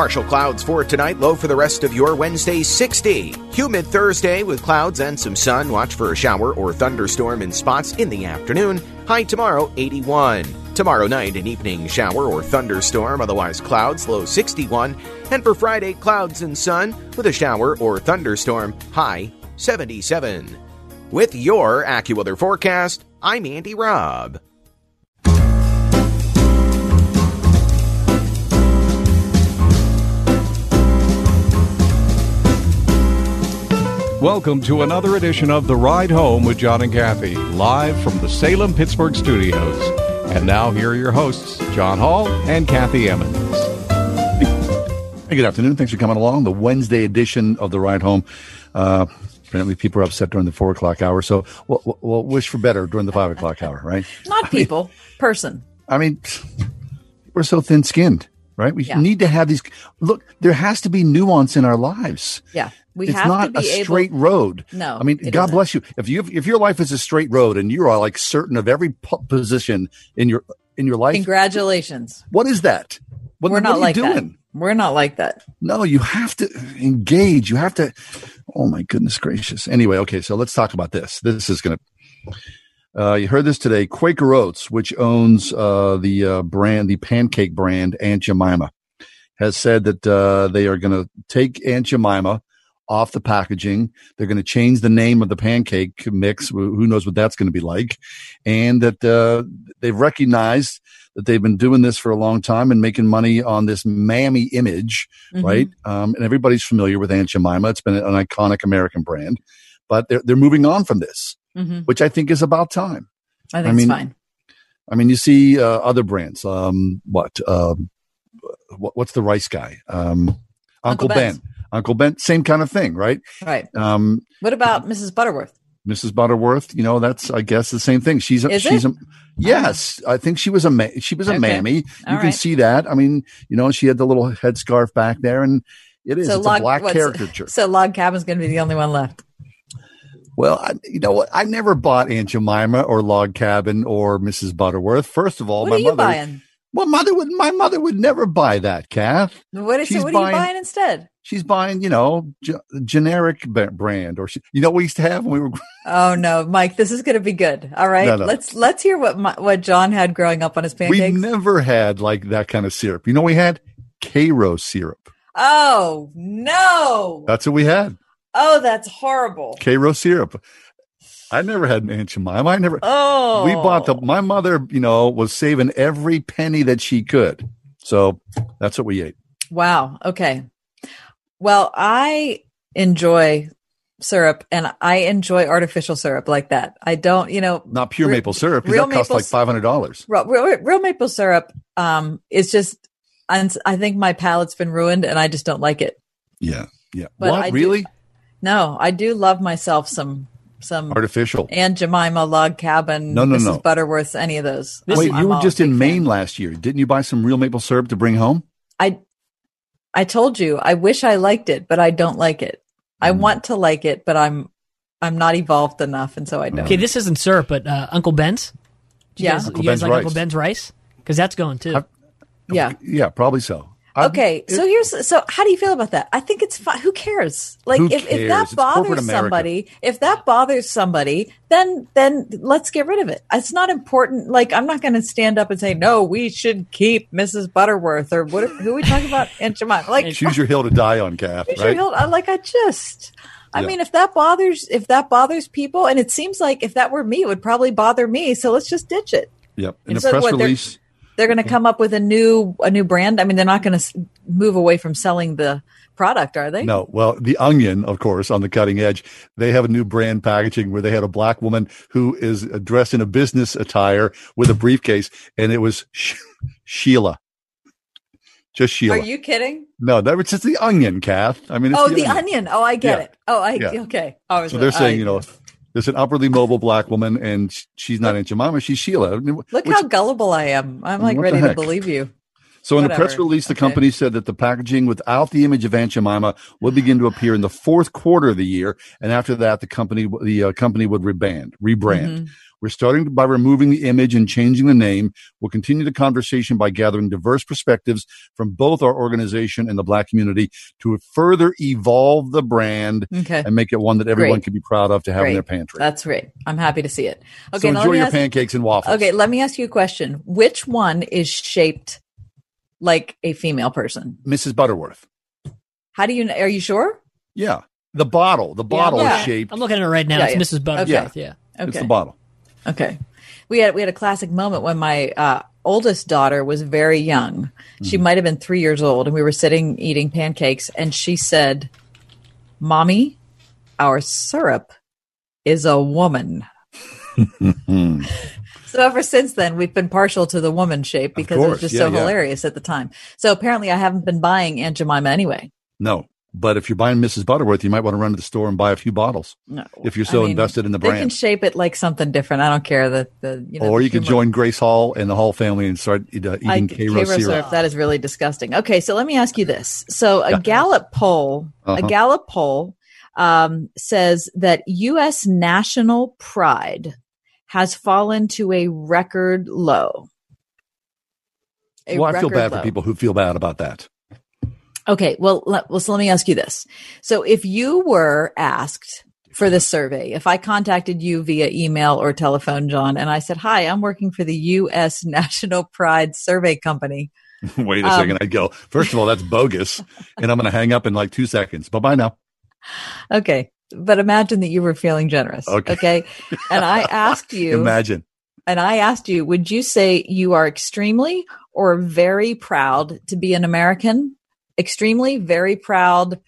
Partial clouds for tonight, low for the rest of your Wednesday 60. Humid Thursday with clouds and some sun. Watch for a shower or thunderstorm in spots in the afternoon. High tomorrow 81. Tomorrow night, an evening shower or thunderstorm, otherwise clouds, low 61. And for Friday, clouds and sun with a shower or thunderstorm, high 77. With your AccuWeather forecast, I'm Andy Robb. Welcome to another edition of The Ride Home with John and Kathy, live from the Salem Pittsburgh studios. And now, here are your hosts, John Hall and Kathy Emmons. Hey, good afternoon. Thanks for coming along. The Wednesday edition of The Ride Home. Uh, apparently, people are upset during the four o'clock hour, so we'll, we'll wish for better during the five o'clock hour, right? Not people, person. I mean, we're so thin skinned, right? We Yeah. need to have these. Look, there has to be nuance in our lives. Yeah. We it's have not a able- straight road. No, I mean, God isn't. bless you. If you if your life is a straight road and you are like certain of every position in your in your life, Congratulations. what is that? What, We're what not are you like doing? that. We're not like that. No, you have to engage. You have to. Oh my goodness gracious. Anyway, okay, so let's talk about this. This is going to. Uh, you heard this today. Quaker Oats, which owns uh, the uh, brand, the pancake brand Aunt Jemima, has said that uh, they are going to take Aunt Jemima off the packaging. They're going to change the name of the pancake mix. Who knows what that's going to be like? And that uh, they've recognized that they've been doing this for a long time and making money on this mammy image, Mhm. right? Um, and everybody's familiar with Aunt Jemima. It's been an iconic American brand, but they're they're moving on from this, Mhm. which I think is about time. I think I mean, it's fine. I mean, you see uh, other brands. Um, what? Um. What's the rice guy? Um, Uncle Uncle, Ben. Uncle Ben. Same kind of thing, right? Right. Um, What about Mrs. Butterworth? Mrs. Butterworth. You know, that's I guess the same thing. She's a, Is she's it? a yes. I think she was a ma- she was a Okay. mammy. You All can right. see that. I mean, you know, she had the little headscarf back there, and it is it's a black caricature. *laughs* So log cabin's going to be the only one left. Well, I, you know what? I never bought Aunt Jemima or Log Cabin or Mrs. Butterworth. First of all, What my are you mother. buying? Well, mother would. My mother would never buy that, Kath. What is She's so what are you buying- buying instead? She's buying, you know, ge- generic brand, or she, you know, what we used to have when we were. *laughs* Oh no, Mike, this is going to be good. All right, No, no. let's let's hear what my, what John had growing up on his pancakes. We never had like that kind of syrup. You know, we had Karo syrup. oh no! That's what we had. Oh, that's horrible. Karo syrup. I never had Aunt Jemima. I never. Oh, We bought the. My mother, you know, was saving every penny that she could. So that's what we ate. Wow. Okay. Well, I enjoy syrup and I enjoy artificial syrup like that. I don't, you know, Not pure re- maple syrup. real that costs like five hundred dollars. real, real, real maple syrup um is just and I think my palate's been ruined and I just don't like it. Yeah, yeah. But what I do- really? No, I do love myself some some Artificial. Aunt Jemima log cabin, No, no, Mrs. no. Butterworth, any of those. Wait, I'm you were just in Maine last year. Didn't you buy some real maple syrup to bring home? I I told you I wish I liked it, but I don't like it. Mm. I want to like it, but I'm I'm not evolved enough, and so I don't. Okay, this isn't syrup, but uh, Uncle Ben's. Do you Yeah. guys, Uncle you guys Ben's like rice. Uncle Ben's rice? Because that's going too. yeah, Yeah, probably so. Okay, so here's so how do you feel about that? I think it's fine. Who cares? Like Who if, if that bothers somebody, if that bothers somebody, then then let's get rid of it. It's not important. Like I'm not going to stand up and say no. We should keep Mrs. Butterworth or what? Who are we talking about? Aunt Jemima. Like Choose your hill to die on, Kath. Choose your hill- like I just. I Yeah. mean, if that bothers if that bothers people, and it seems like if that were me, it would probably bother me. So let's just ditch it. Yep. In a So press what, release. They're going to come up with a new a new brand. I mean, they're not going to move away from selling the product, are they? No, well, the Onion, of course, on the cutting edge, they have a new brand packaging where they had a black woman who is uh, dressed in a business attire with a briefcase, and it was Sh- Sheila, just Sheila. Are you kidding? no, that was just the Onion, Kath. I mean, it's Oh, the onion. Oh, I get Yeah. it. Oh, I Yeah. okay. Was- So they're saying, I- you know, there's an upwardly mobile black woman, and she's not Aunt Jemima, she's Sheila. Look which- how gullible I am. I'm like ready to believe you. So in the press release, the Okay. company said that the packaging without the image of Aunt Jemima would begin to appear in the fourth quarter of the year, and after that, the company the uh, company would rebrand. Rebrand. Mhm. We're starting by removing the image and changing the name. We'll continue the conversation by gathering diverse perspectives from both our organization and the Black community to further evolve the brand Okay. and make it one that everyone Great. can be proud of to have in their pantry. That's great. I'm happy to see it. Okay, so enjoy your ask- pancakes and waffles. Okay, let me ask you a question. Which one is shaped like a female person? Mrs. Butterworth. How do you? Are you sure? Yeah. The bottle. The bottle Yeah. is shaped. I'm looking at it right now. Yeah, it's yeah. Mrs. Butterworth. Yeah. Okay. It's the bottle. Okay. We had we had a classic moment when my uh, oldest daughter was very young. She Mm-hmm. might have been three years old, and we were sitting eating pancakes, and she said, "Mommy, our syrup is a woman." *laughs* *laughs* So ever since then, we've been partial to the woman shape because it was just Yeah, so yeah. hilarious at the time. So apparently, I haven't been buying Aunt Jemima anyway. No. But if you're buying Mrs. Butterworth, you might want to run to the store and buy a few bottles. No. If you're so I mean, invested in the brand, They can shape it like something different. I don't care that the you know. or you could humor- join Grace Hall and the Hall family and start uh, eating I- K-Rose syrup. That is really disgusting. Okay, so let me ask you this. So a Yeah. Gallup poll, a Uh-huh. Gallup poll um, says that U.S. national pride has fallen to a record low. A Well, I feel bad low. for people who feel bad about that. Okay, well, let, well, so let me ask you this. So if you were asked for this survey, if I contacted you via email or telephone, John, and I said, hi, I'm working for the U.S. *laughs* National Pride Survey Company. *laughs* Wait a Um, second. I'd go, first of all, that's bogus. and I'm going to hang up in like two seconds. Bye bye now. Okay. But imagine that you were feeling generous. Okay. Okay. And I *laughs* asked you, Imagine. and I asked you, would you say you are extremely or very proud to be an American? Extremely, very proud,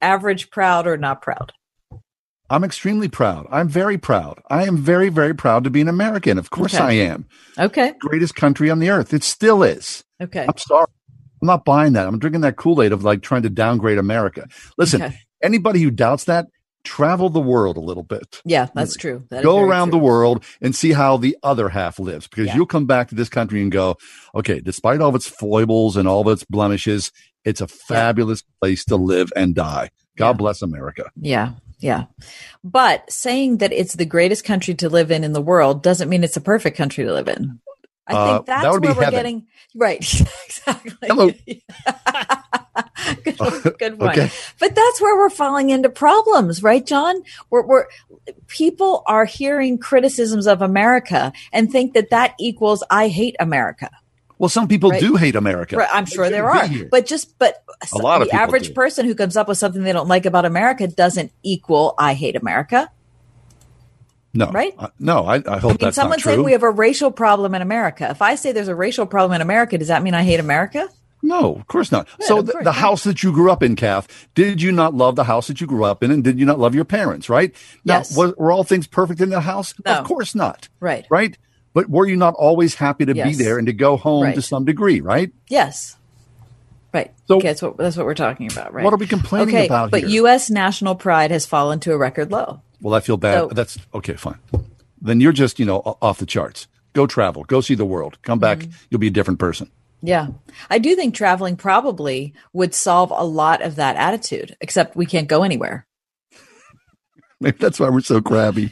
average proud, or not proud? I'm extremely proud. I'm very proud. I am very, very proud to be an American. Of course Okay. I am. Okay. Greatest country on the earth. It still is. Okay. I'm sorry. I'm not buying that. I'm drinking that Kool-Aid of like trying to downgrade America. Listen, Okay. anybody who doubts that, travel the world a little bit. Yeah, that's true. That go around true. the world and see how the other half lives because Yeah. you'll come back to this country and go, okay, despite all of its foibles and all of its blemishes, it's a fabulous place to live and die. God bless America. Yeah. Yeah. But saying that it's the greatest country to live in in the world doesn't mean it's a perfect country to live in. I Uh, think that that's be where we're heaven. getting right. *laughs* exactly. Hello. *laughs* good, good point. Okay. But that's where we're falling into problems, right, John? We're, we're people are hearing criticisms of America and think that that equals I hate America. Well, some people Right. do hate America. Right, I'm sure there are, but just but A lot of the average do. person who comes up with something they don't like about America doesn't equal I hate America. No, right? Uh, no, I, I hope I mean, someone's not saying we have a racial problem in America. If I say there's a racial problem in America, does that mean I hate America? no, of course not. so of the, course the not. house that you grew up in, Kath, did you not love the house that you grew up in, and did you not love your parents? Right? Now, Yes. were, were all things perfect in the house? No. Of course not. Right. Right. But were you not always happy to Yes. be there and to go home Right. to some degree? Right. Yes. Right. So- okay, that's what that's what we're talking about, right? What are we complaining about? okay, about But here? U.S. national pride has fallen to a record low. Well, I feel bad. So- That's okay. Fine. Then you're just you know off the charts. Go travel. Go see the world. Come back. Mm-hmm. You'll be a different person. Yeah. I do think traveling probably would solve a lot of that attitude, except we can't go anywhere. *laughs* Maybe that's why we're so crabby.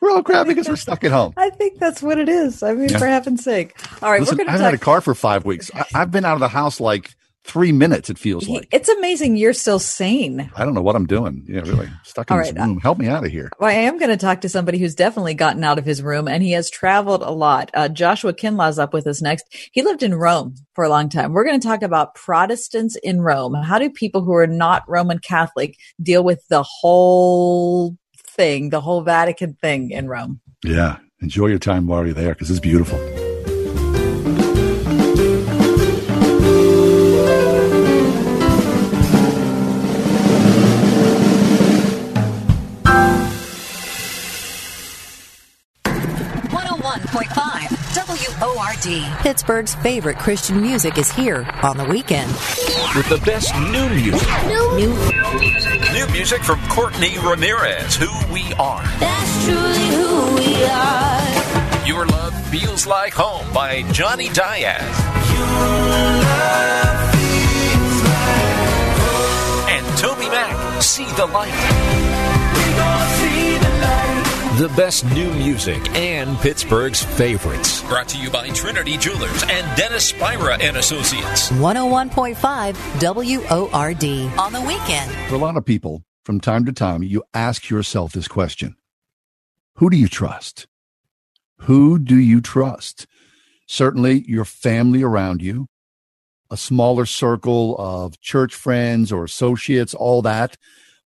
We're all crabby because we're stuck at home. I think that's what it is. I mean, Yeah. for heaven's sake. All right, Listen, we're I going to haven't had a car for five weeks. I, I've been out of the house like three minutes. It feels like. It's amazing you're still sane. I don't know what I'm doing. Yeah, really stuck in All this right, uh, room. Help me out of here. Well, I am going to talk to somebody who's definitely gotten out of his room and he has traveled a lot. Uh, Joshua Kinlaw's up with us next. He lived in Rome for a long time. We're going to talk about Protestants in Rome. How do people who are not Roman Catholic deal with the whole thing, the whole Vatican thing in Rome? Yeah, enjoy your time while you're there because it's beautiful. One hundred one point five WORD. Pittsburgh's favorite Christian music is here on the weekend. With the best new music. New, New music from Courtney Ramirez, Who We Are. That's truly who we are. Your Love Feels Like Home by Johnny Diaz. Like And TobyMac, See the Light. The best new music and Pittsburgh's favorites. Brought to you by Trinity Jewelers and Dennis Spira and Associates. 101.5 WORD on the weekend. For a lot of people, from time to time, you ask yourself this question Who do you trust? Who do you trust? Certainly, your family around you, a smaller circle of church friends or associates, all that.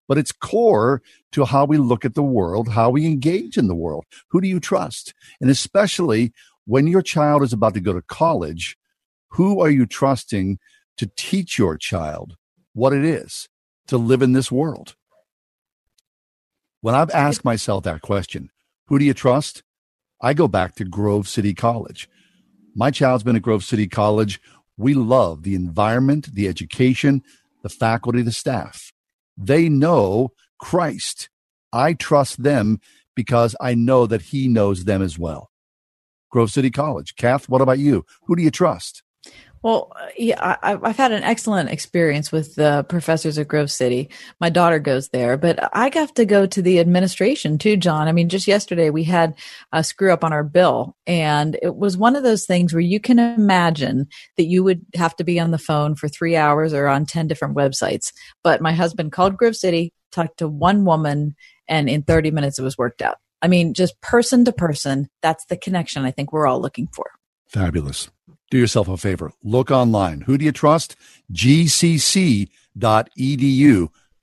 But it's core to how we look at the world, how we engage in the world. Who do you trust? And especially when your child is about to go to college, who are you trusting to teach your child what it is to live in this world? When I've asked myself that question, who do you trust? I go back to Grove City College. My child's been at Grove City College. We love the environment, the education, the faculty, the staff. They know Christ. I trust them because I know that He knows them as well. Grove City College. Kath, what about you? Who do you trust? Well, yeah, I, I've had an excellent experience with the professors at Grove City. My daughter goes there, but I have to go to the administration too, John. I mean, just yesterday we had a screw up on our bill, and it was one of those things where you can imagine that you would have to be on the phone for three hours or on 10 different websites. But my husband called Grove City, talked to one woman, and in 30 minutes it was worked out. I mean, just person to person, that's the connection I think we're all looking for. Fabulous. Do yourself a favor. Look online. Who do you trust? gcc.edu.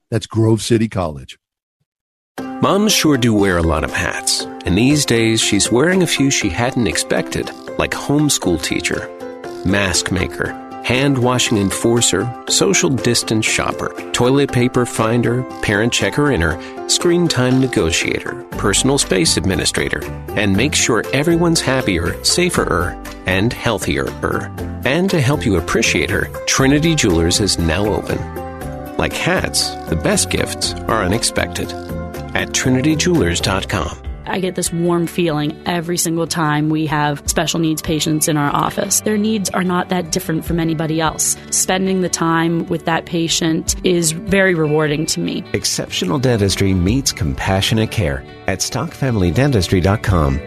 That's Grove City College. Moms sure do wear a lot of hats, and these days she's wearing a few she hadn't expected, like homeschool teacher, mask maker, hand washing enforcer, social distance shopper, toilet paper finder, parent checker inner, screen time negotiator, personal space administrator, and make sure everyone's happier, safer, and healthier. And to help you appreciate her, Trinity Jewelers is now open. Like hats, the best gifts are unexpected. At trinityjewelers.com. I get this warm feeling every single time we have special needs patients in our office. Their needs are not that different from anybody else. Spending the time with that patient is very rewarding to me. Exceptional dentistry meets compassionate care at stockfamilydentistry.com.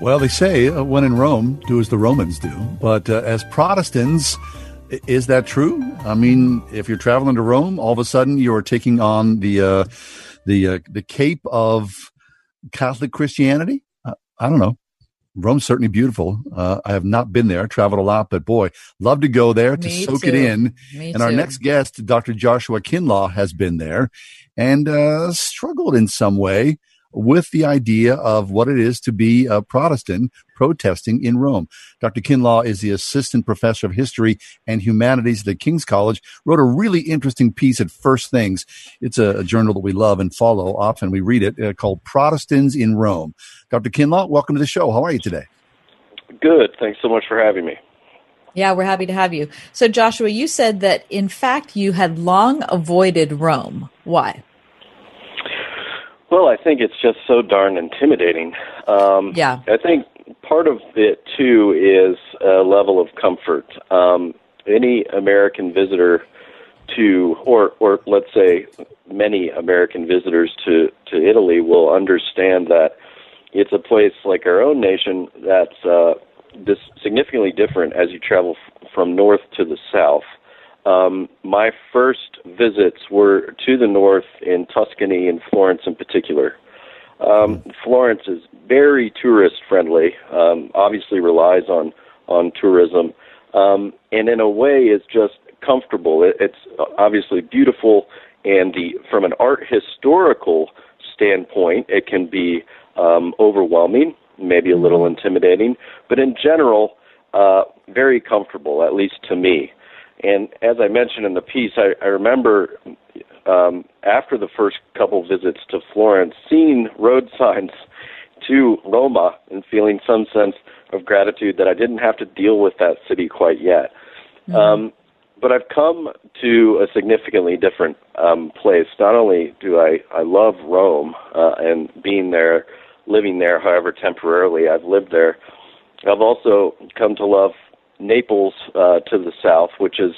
Well, they say uh, when in Rome, do as the Romans do. But uh, as Protestants, i- is that true? I mean, if you're traveling to Rome, all of a sudden you are taking on the uh, the uh, the cape of Catholic Christianity. Uh, I don't know. Rome's certainly beautiful. Uh, I have not been there, traveled a lot, but boy, love to go there to Me soak it in. Me and our too. next guest, Dr. Joshua Kinlaw, has been there and uh, struggled in some way with the idea of what it is to be a Protestant protesting in Rome. Dr. Kinlaw is the assistant professor of history and humanities at the King's College, wrote a really interesting piece at First Things. It's a, a journal that we love and follow often. We read it uh, called Protestants in Rome. Dr. Kinlaw, welcome to the show. How are you today? Good. Thanks so much for having me. Yeah, we're happy to have you. So, Joshua, you said that in fact you had long avoided Rome. Why? Well, I think it's just so darn intimidating. Um, Yeah. I think part of it too is a level of comfort. Um, any American visitor to, or or let's say, many American visitors to to Italy will understand that it's a place like our own nation that's uh, this significantly different as you travel f- from north to the south. Um, my first visits were to the north in Tuscany and Florence in particular. Um, Florence is very tourist friendly. Um, obviously relies on on tourism, um, and in a way is just comfortable. It, it's obviously beautiful, and the from an art historical standpoint, it can be um, overwhelming, maybe a little intimidating, but in general, uh, very comfortable, at least to me. And as I mentioned in the piece, I, I remember um, after the first couple visits to Florence, seeing road *laughs* signs to Roma and feeling some sense of gratitude that I didn't have to deal with that city quite yet. Mm-hmm. Um, but I've come to a significantly different um, place. Not only do I I love Rome uh, and being there, living there, however temporarily I've lived there, I've also come to love Naples uh, to the south, which is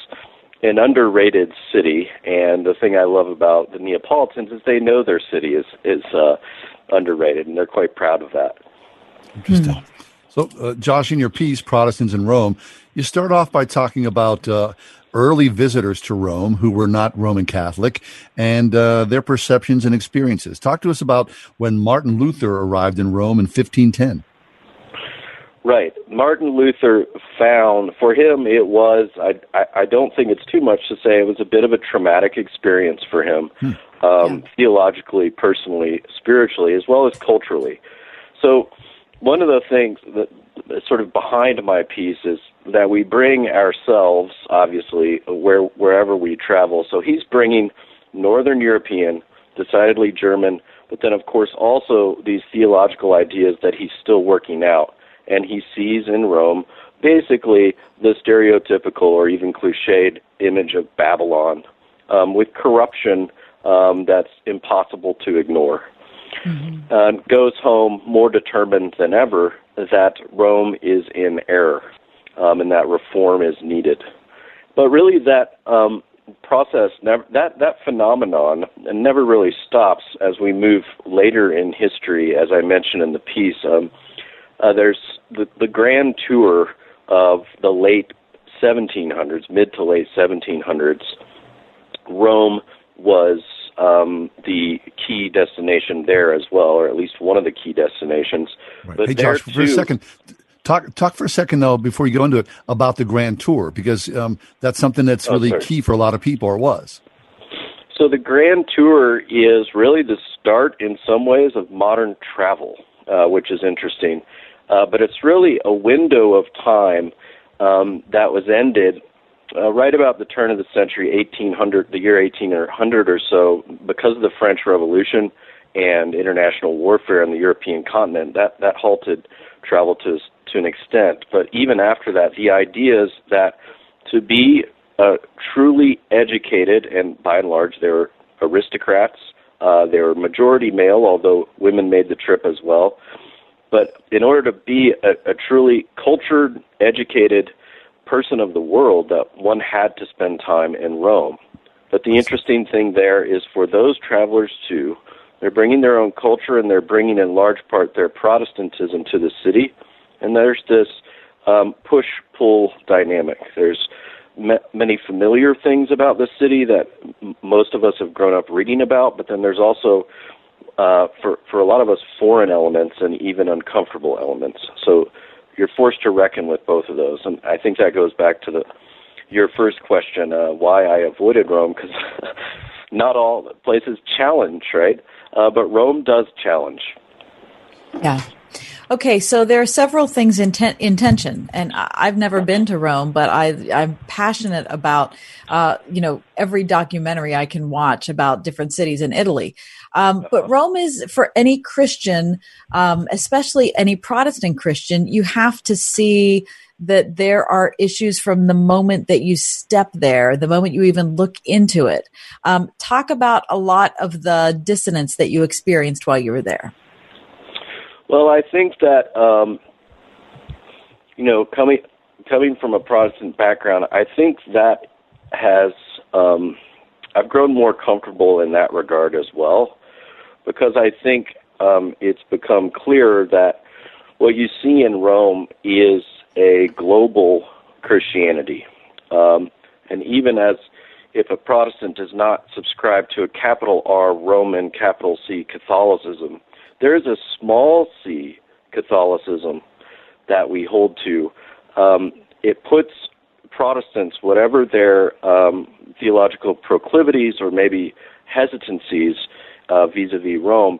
an underrated city. And the thing I love about the Neapolitans is they know their city is is uh, underrated, and they're quite proud of that. Interesting. So, uh, Josh, in your piece, Protestants in Rome, you start off by talking about uh, early visitors to Rome who were not Roman Catholic and uh, their perceptions and experiences. Talk to us about when Martin Luther arrived in Rome in 1510. Right. Martin Luther found, for him, it was, I, I, I don't think it's too much to say, it was a bit of a traumatic experience for him, hmm. um, yeah. theologically, personally, spiritually, as well as culturally. So, one of the things that sort of behind my piece is that we bring ourselves, obviously, where wherever we travel. So he's bringing Northern European, decidedly German, but then of course also these theological ideas that he's still working out and he sees in Rome basically the stereotypical or even cliched image of Babylon um, with corruption um, that's impossible to ignore. Mm-hmm. Uh, goes home more determined than ever that Rome is in error um, and that reform is needed. But really, that um, process, never, that that phenomenon, never really stops as we move later in history. As I mentioned in the piece, um, uh, there's the, the grand tour of the late 1700s, mid to late 1700s. Rome was um, the key destination there as well, or at least one of the key destinations. Right. But hey, Josh, too, for a second, talk talk for a second though before you go into it about the Grand Tour because um, that's something that's oh, really key for a lot of people, or was. So the Grand Tour is really the start, in some ways, of modern travel, uh, which is interesting. Uh, but it's really a window of time um, that was ended uh, right about the turn of the century, 1800, the year 1800 or so, because of the French Revolution and international warfare on the European continent, that that halted travel to to an extent. But even after that, the idea is that to be uh, truly educated, and by and large, they were aristocrats. Uh, they were majority male, although women made the trip as well. But in order to be a, a truly cultured, educated person of the world, that one had to spend time in Rome. But the interesting thing there is for those travelers too, they're bringing their own culture and they're bringing in large part their Protestantism to the city. And there's this um, push pull dynamic. There's m- many familiar things about the city that m- most of us have grown up reading about, but then there's also uh, for for a lot of us foreign elements and even uncomfortable elements. So you're forced to reckon with both of those, and I think that goes back to the your first question, uh, why I avoided Rome, because *laughs* not all places challenge, right? Uh, but Rome does challenge. Yeah. Okay, so there are several things in, ten- and I've never been to Rome, but I, I'm passionate about, uh, you know, every documentary I can watch about different cities in Italy. Um, but Rome is for any Christian, um, especially any Protestant Christian, you have to see that there are issues from the moment that you step there, the moment you even look into it. Um, talk about a lot of the dissonance that you experienced while you were there. Well, I think that um, you know, coming coming from a Protestant background, I think that has um, I've grown more comfortable in that regard as well, because I think um, it's become clearer that what you see in Rome is a global Christianity. Um, and even as if a Protestant does not subscribe to a capital R Roman, capital C Catholicism, there is a small c Catholicism that we hold to. Um, it puts Protestants, whatever their um, theological proclivities or maybe hesitancies vis a vis Rome,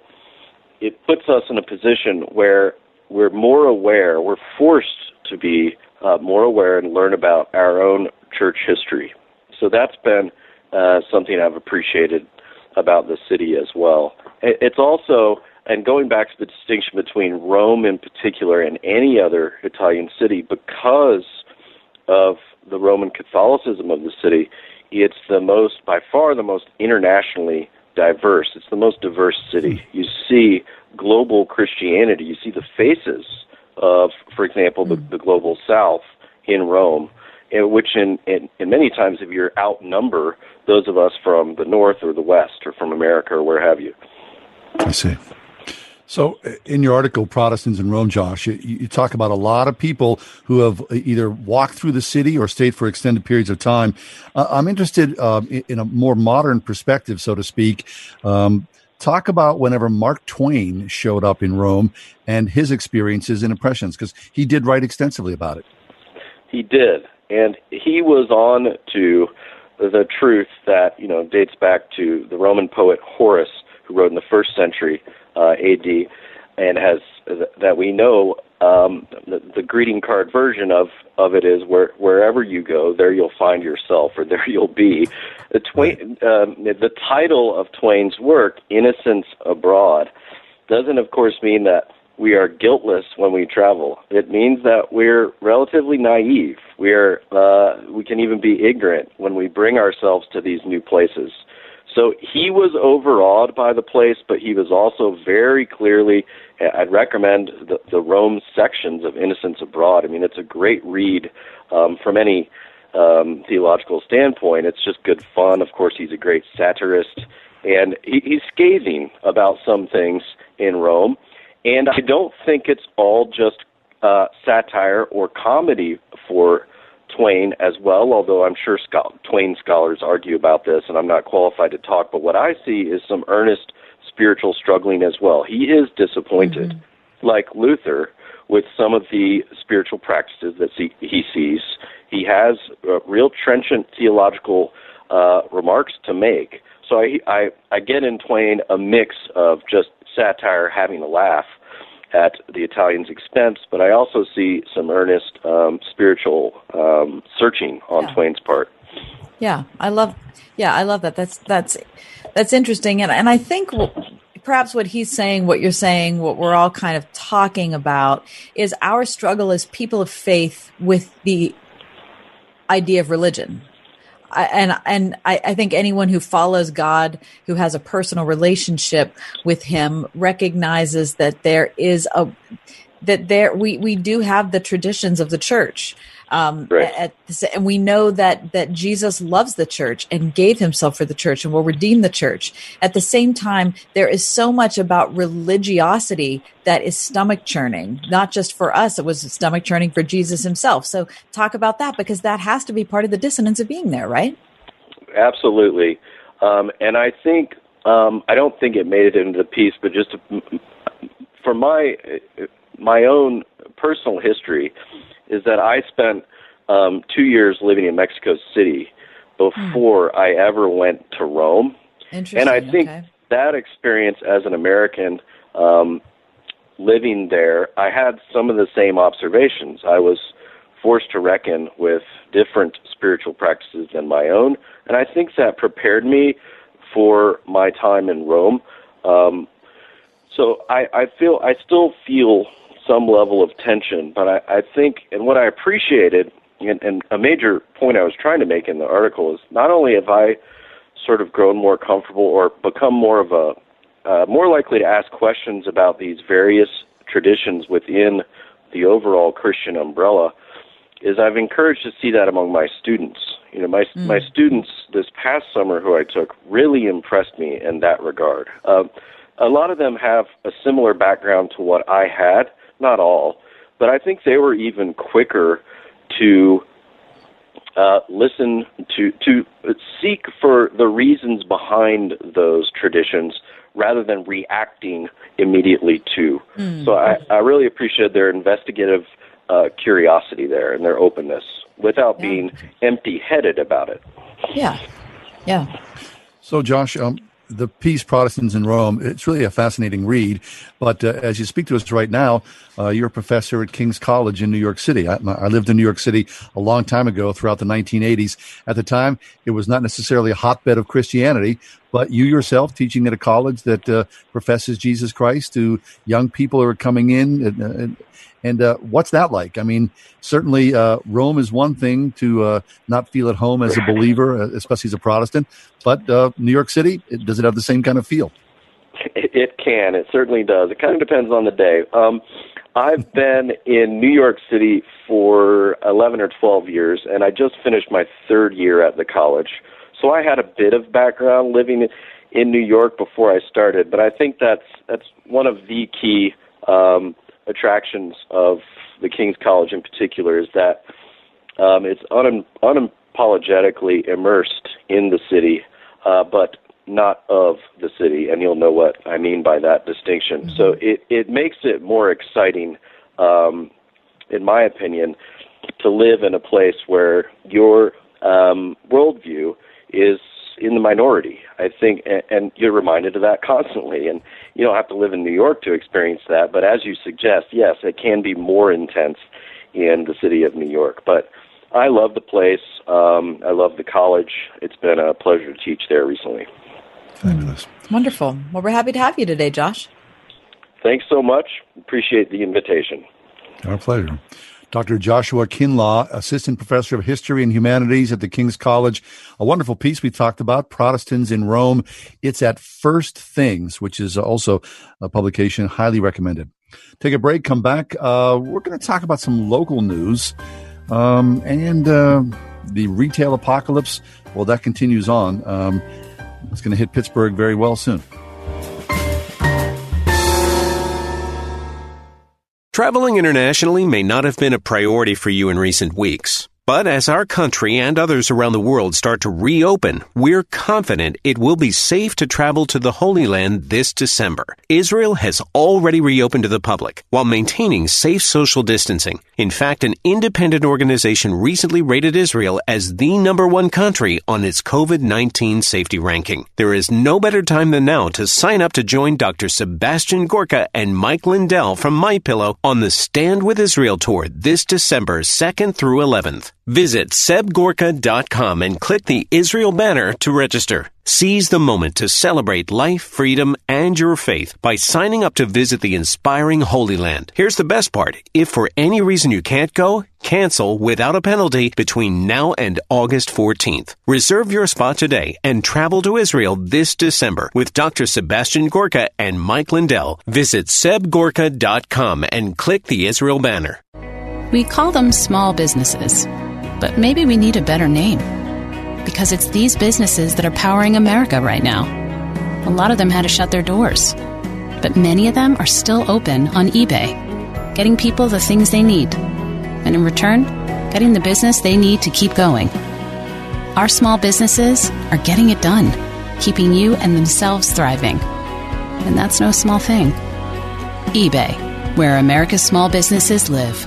it puts us in a position where we're more aware, we're forced to be uh, more aware and learn about our own church history. So that's been uh, something I've appreciated about the city as well. It's also, and going back to the distinction between Rome in particular and any other Italian city, because of the Roman Catholicism of the city, it's the most, by far, the most internationally diverse. It's the most diverse city. Hmm. You see global Christianity. You see the faces of, for example, the, hmm. the global South in Rome, in which in, in, in many times if you're outnumber those of us from the North or the West or from America or where have you. I see. So, in your article, Protestants in Rome, Josh, you, you, talk about a lot of people who have either walked through the city or stayed for extended periods of time. Uh, I'm interested uh, in, in, a more modern perspective, so to speak. Um, talk about whenever Mark Twain showed up in Rome and his experiences and impressions, because he did write extensively about it. He did, and he was on to the truth that you know dates back to the Roman poet Horace, who wrote in the first century uh, AD, and has that we know um, the, the greeting card version of of it is where wherever you go, there you'll find yourself, or there you'll be. The Twain, um, the title of Twain's work, Innocents Abroad," doesn't, of course, mean that we are guiltless when we travel. It means that we're relatively naive. We are uh, we can even be ignorant when we bring ourselves to these new places. So he was overawed by the place, but he was also very clearly. I'd recommend the, the Rome sections of Innocents Abroad. I mean, it's a great read um, from any um, theological standpoint. It's just good fun. Of course, he's a great satirist, and he, he's scathing about some things in Rome. And I don't think it's all just uh, satire or comedy for Twain as well, although I'm sure Twain scholars argue about this, and I'm not qualified to talk. But what I see is some earnest spiritual struggling as well. He is disappointed, mm-hmm. like Luther, with some of the spiritual practices that he sees. He has uh, real trenchant theological uh, remarks to make. So I, I, I get in Twain a mix of just satire, having a laugh, at the Italians' expense, but I also see some earnest um, spiritual um, searching on yeah. Twain's part. Yeah, I love. Yeah, I love that. That's that's that's interesting, and and I think perhaps what he's saying, what you're saying, what we're all kind of talking about is our struggle as people of faith with the idea of religion And and I, I, think anyone who follows God, who has a personal relationship with Him, recognizes that there is a that there we we do have the traditions of the church. Um, right. at, and we know that that Jesus loves the church and gave himself for the church and will redeem the church. At the same time, there is so much about religiosity that is stomach churning. Not just for us, it was stomach churning for Jesus himself. So talk about that because that has to be part of the dissonance of being there, right? Absolutely. Um, and I think um, I don't think it made it into the piece, but just to, for my my own personal history is that I spent um, two years living in Mexico City before hmm. I ever went to Rome. And I think okay. that experience as an American um, living there, I had some of the same observations. I was forced to reckon with different spiritual practices than my own, and I think that prepared me for my time in Rome. Um, so I, I feel I still feel some level of tension. But I, I think, and what I appreciated, and, and a major point I was trying to make in the article is not only have I sort of grown more comfortable or become more of a uh, more likely to ask questions about these various traditions within the overall Christian umbrella, is I've encouraged to see that among my students. You know, my mm. my students this past summer who I took really impressed me in that regard. Uh, a lot of them have a similar background to what I had, not all, but I think they were even quicker to uh, listen to to seek for the reasons behind those traditions rather than reacting immediately to. Hmm. So I, I really appreciate their investigative uh, curiosity there and their openness without being empty-headed about it. Yeah. Yeah. So, Josh, um, the piece Protestants in Rome, it's really a fascinating read. But uh, as you speak to us right now, uh, you're a professor at King's College in New York City. I, I, lived in New York City a long time ago throughout the 1980s. At the time, it was not necessarily a hotbed of Christianity, but you yourself teaching at a college that uh, professes Jesus Christ to young people who are coming in. And, and, and uh, what's that like? I mean, certainly uh, Rome is one thing to uh, not feel at home as a believer, uh, especially as a Protestant. But uh, New York City, it, does it have the same kind of feel? It, it can. It certainly does. It kind of depends on the day. Um, I've *laughs* been in New York City for 11 or 12 years, and I just finished my third year at the college. So I had a bit of background living in New York before I started, but I think that's that's one of the key um, attractions of the King's College in particular is that um, it's un- unapologetically immersed in the city, uh, but not of the city, and you'll know what I mean by that distinction. Mm-hmm. So it it makes it more exciting, um, in my opinion, to live in a place where your um, worldview is in the minority. I think, and, and you're reminded of that constantly. And you don't have to live in New York to experience that. But as you suggest, yes, it can be more intense in the city of New York. But I love the place. Um, I love the college. It's been a pleasure to teach there recently. Fabulous. Wonderful. Well, we're happy to have you today, Josh. Thanks so much. Appreciate the invitation. Our pleasure. Dr. Joshua Kinlaw, Assistant Professor of History and Humanities at the King's College. A wonderful piece we talked about, Protestants in Rome. It's at First Things, which is also a publication highly recommended. Take a break, come back. Uh, we're going to talk about some local news um, and uh, the retail apocalypse. Well, that continues on. Um, it's going to hit Pittsburgh very well soon. Traveling internationally may not have been a priority for you in recent weeks. But as our country and others around the world start to reopen, we're confident it will be safe to travel to the Holy Land this December. Israel has already reopened to the public while maintaining safe social distancing. In fact, an independent organization recently rated Israel as the number one country on its COVID-19 safety ranking. There is no better time than now to sign up to join Dr. Sebastian Gorka and Mike Lindell from MyPillow on the Stand with Israel tour this December 2nd through 11th. Visit sebgorka.com and click the Israel banner to register. Seize the moment to celebrate life, freedom, and your faith by signing up to visit the inspiring Holy Land. Here's the best part. If for any reason you can't go, cancel without a penalty between now and August 14th. Reserve your spot today and travel to Israel this December with Dr. Sebastian Gorka and Mike Lindell. Visit sebgorka.com and click the Israel banner. We call them small businesses, but maybe we need a better name. Because it's these businesses that are powering America right now. A lot of them had to shut their doors, but many of them are still open on eBay, getting people the things they need, and in return, getting the business they need to keep going. Our small businesses are getting it done, keeping you and themselves thriving. And that's no small thing. eBay, where America's small businesses live.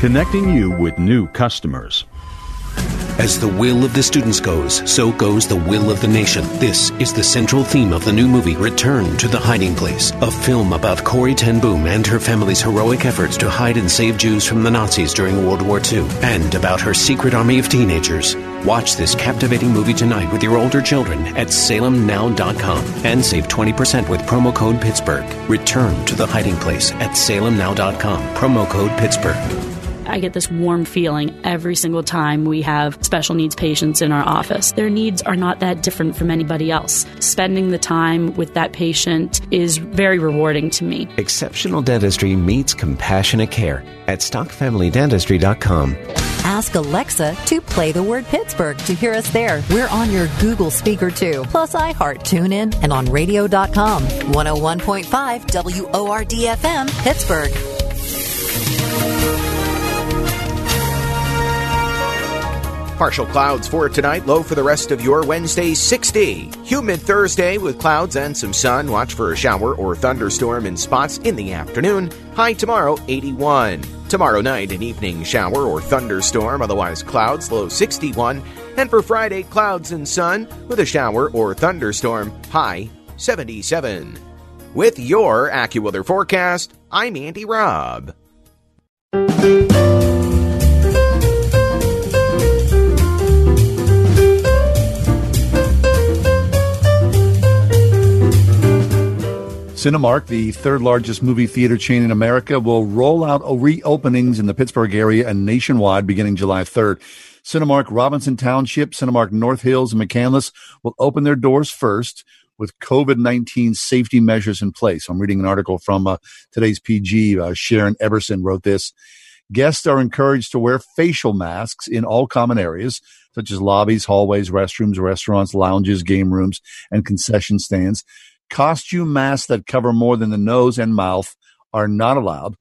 Connecting you with new customers. As the will of the students goes, so goes the will of the nation. This is the central theme of the new movie Return to the Hiding Place, a film about Corrie ten Boom and her family's heroic efforts to hide and save Jews from the Nazis during World War II, and about her secret army of teenagers. Watch this captivating movie tonight with your older children at salemnow.com and save 20% with promo code Pittsburgh. Return to the Hiding Place at salemnow.com, promo code Pittsburgh. I get this warm feeling every single time we have special needs patients in our office. Their needs are not that different from anybody else. Spending the time with that patient is very rewarding to me. Exceptional dentistry meets compassionate care at stockfamilydentistry.com. Ask Alexa to play the word Pittsburgh to hear us there. We're on your Google speaker too, plus iHeart, TuneIn, and on radio.com. 101.5 WORD FM, Pittsburgh. Partial clouds for tonight, low for the rest of your Wednesday 60. Humid Thursday with clouds and some sun. Watch for a shower or thunderstorm in spots in the afternoon. High tomorrow 81. Tomorrow night, an evening shower or thunderstorm, otherwise clouds, low 61. And for Friday, clouds and sun with a shower or thunderstorm, high 77. With your AccuWeather forecast, I'm Andy Robb. Cinemark, the third largest movie theater chain in America, will roll out reopenings in the Pittsburgh area and nationwide beginning July 3rd. Cinemark Robinson Township, Cinemark North Hills, and McCandless will open their doors first with COVID 19 safety measures in place. I'm reading an article from uh, today's PG. Uh, Sharon Eberson wrote this. Guests are encouraged to wear facial masks in all common areas, such as lobbies, hallways, restrooms, restaurants, lounges, game rooms, and concession stands. Costume masks that cover more than the nose and mouth are not allowed.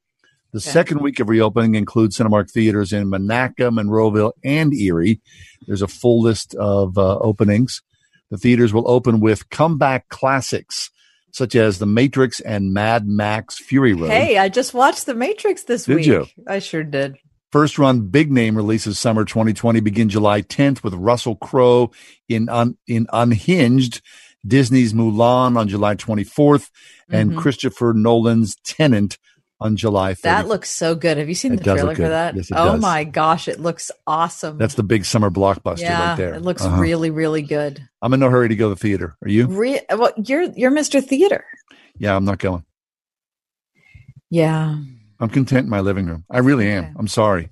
The second week of reopening includes Cinemark theaters in Monaca, Monroeville, and Erie. There's a full list of uh, openings. The theaters will open with comeback classics such as The Matrix and Mad Max Fury Road. Hey, I just watched The Matrix this Did week. you? I sure did. First run big name releases summer 2020 begin July 10th with Russell Crowe in un, in Unhinged, Disney's Mulan on July 24th, and Mhm. Christopher Nolan's Tenet on July 30th. That looks so good. Have you seen It the trailer for that? Yes, it oh does. my gosh, it looks awesome. That's the big summer blockbuster yeah, right there. it looks Uh-huh. really, really good. I'm in no hurry to go to the theater. Are you? Re- well, you're you're Mr. Theater. Yeah, I'm not going. Yeah. I'm content in my living room. I really am. I'm sorry.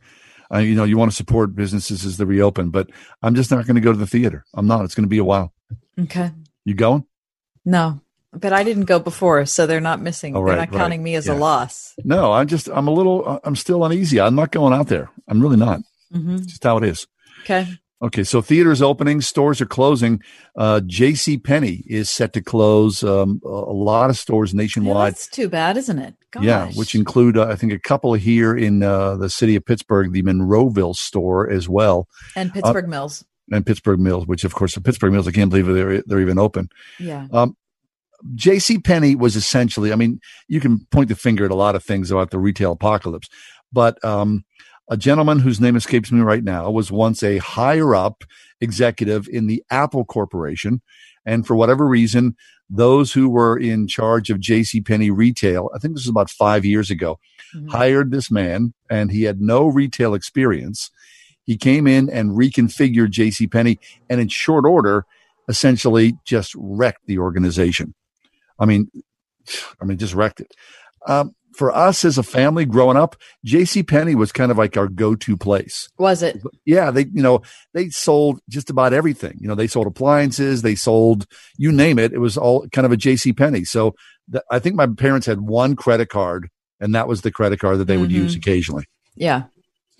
Uh, you know, you want to support businesses as they reopen, but I'm just not going to go to the theater. I'm not. It's going to be a while. Okay. You going? No, but I didn't go before, so they're not missing. Oh, they're not right. counting me as a loss. No, I'm just, I'm a little, uh, I'm still uneasy. I'm not going out there. I'm really not. hmm Just how it is. Okay. Okay, so theaters opening, stores are closing. Uh, J.C. Penney is set to close um, a lot of stores nationwide. That's too bad, isn't it? Gosh. Yeah, which include uh, I think a couple here in uh, the city of Pittsburgh, the Monroeville store as well, and Uh, Pittsburgh Mills. And Pittsburgh Mills, which of course the Pittsburgh Mills, I can't believe they're they're even open. Yeah. Um, J.C. Penney was essentially, I mean, you can point the finger at a lot of things about the retail apocalypse, but um, a gentleman whose name escapes me right now was once a higher up executive in the Apple Corporation. And for whatever reason, those who were in charge of J.C. Penney retail, I think this was about five years ago, hired this man and he had no retail experience. He came in and reconfigured J.C. Penney and in short order, essentially just wrecked the organization. I mean, I mean, just wrecked it. Um, for us as a family growing up, J.C. Penney was kind of like our go-to place. Was it? Yeah, they you know they sold just about everything. You know, they sold appliances, they sold you name it. It was all kind of a J.C. Penney. So th- I think my parents had one credit card, and that was the credit card that they would Mhm. use occasionally. Yeah.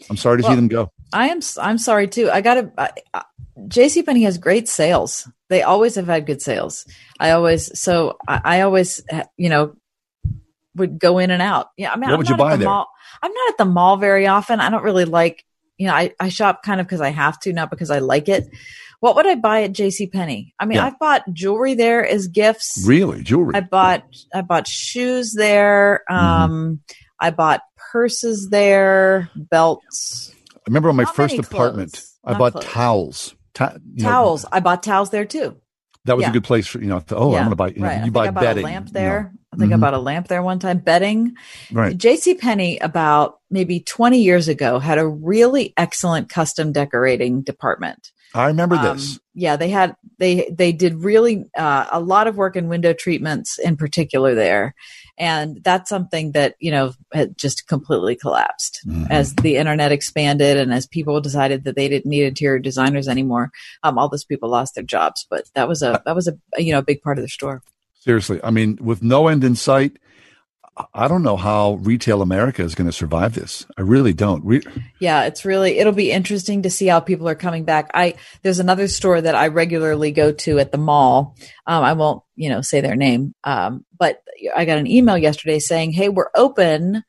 I'm sorry to see them go. I am. I'm sorry too. I gotta. I, I, J.C. Penney has great sales. They always have had good sales. I always. So I, I always, you know, would go in and out. Yeah. I mean, What I'm would you not at buy the there? Mall. I'm not at the mall very often. I don't really like. You know, I, I shop kind of because I have to, not because I like it. What would I buy at J.C. Penney? I mean, Yeah. I've bought jewelry there as gifts. Really, jewelry. I bought I bought shoes there. Mm-hmm. Um, I bought purses there, belts, I remember on my Not first apartment, clothes. I Not bought clothes. towels. Ta- you know, towels. I bought towels there too. that was Yeah. a good place for you know. Oh, Yeah, I'm going to buy. You, know, right. I you buy I bought bedding. a lamp you there. know. I think I Mhm. bought a lamp there one time. Bedding. Right. J.C. Penney about maybe 20 years ago had a really excellent custom decorating department. I remember Um, this. yeah, they had they they did really uh, a lot of work in window treatments in particular there, and that's something that you know had just completely collapsed Mm-hmm. as the internet expanded and as people decided that they didn't need interior designers anymore. Um, all those people lost their jobs, but that was a that was a you know a big part of the store. Seriously, I mean, with no end in sight, I don't know how retail America is going to survive this. I really don't. Re- Yeah, it's really it'll be interesting to see how people are coming back. I there's another store that I regularly go to at the mall. Um, I won't, you know, say their name. Um, but I got an email yesterday saying, "Hey, we're open,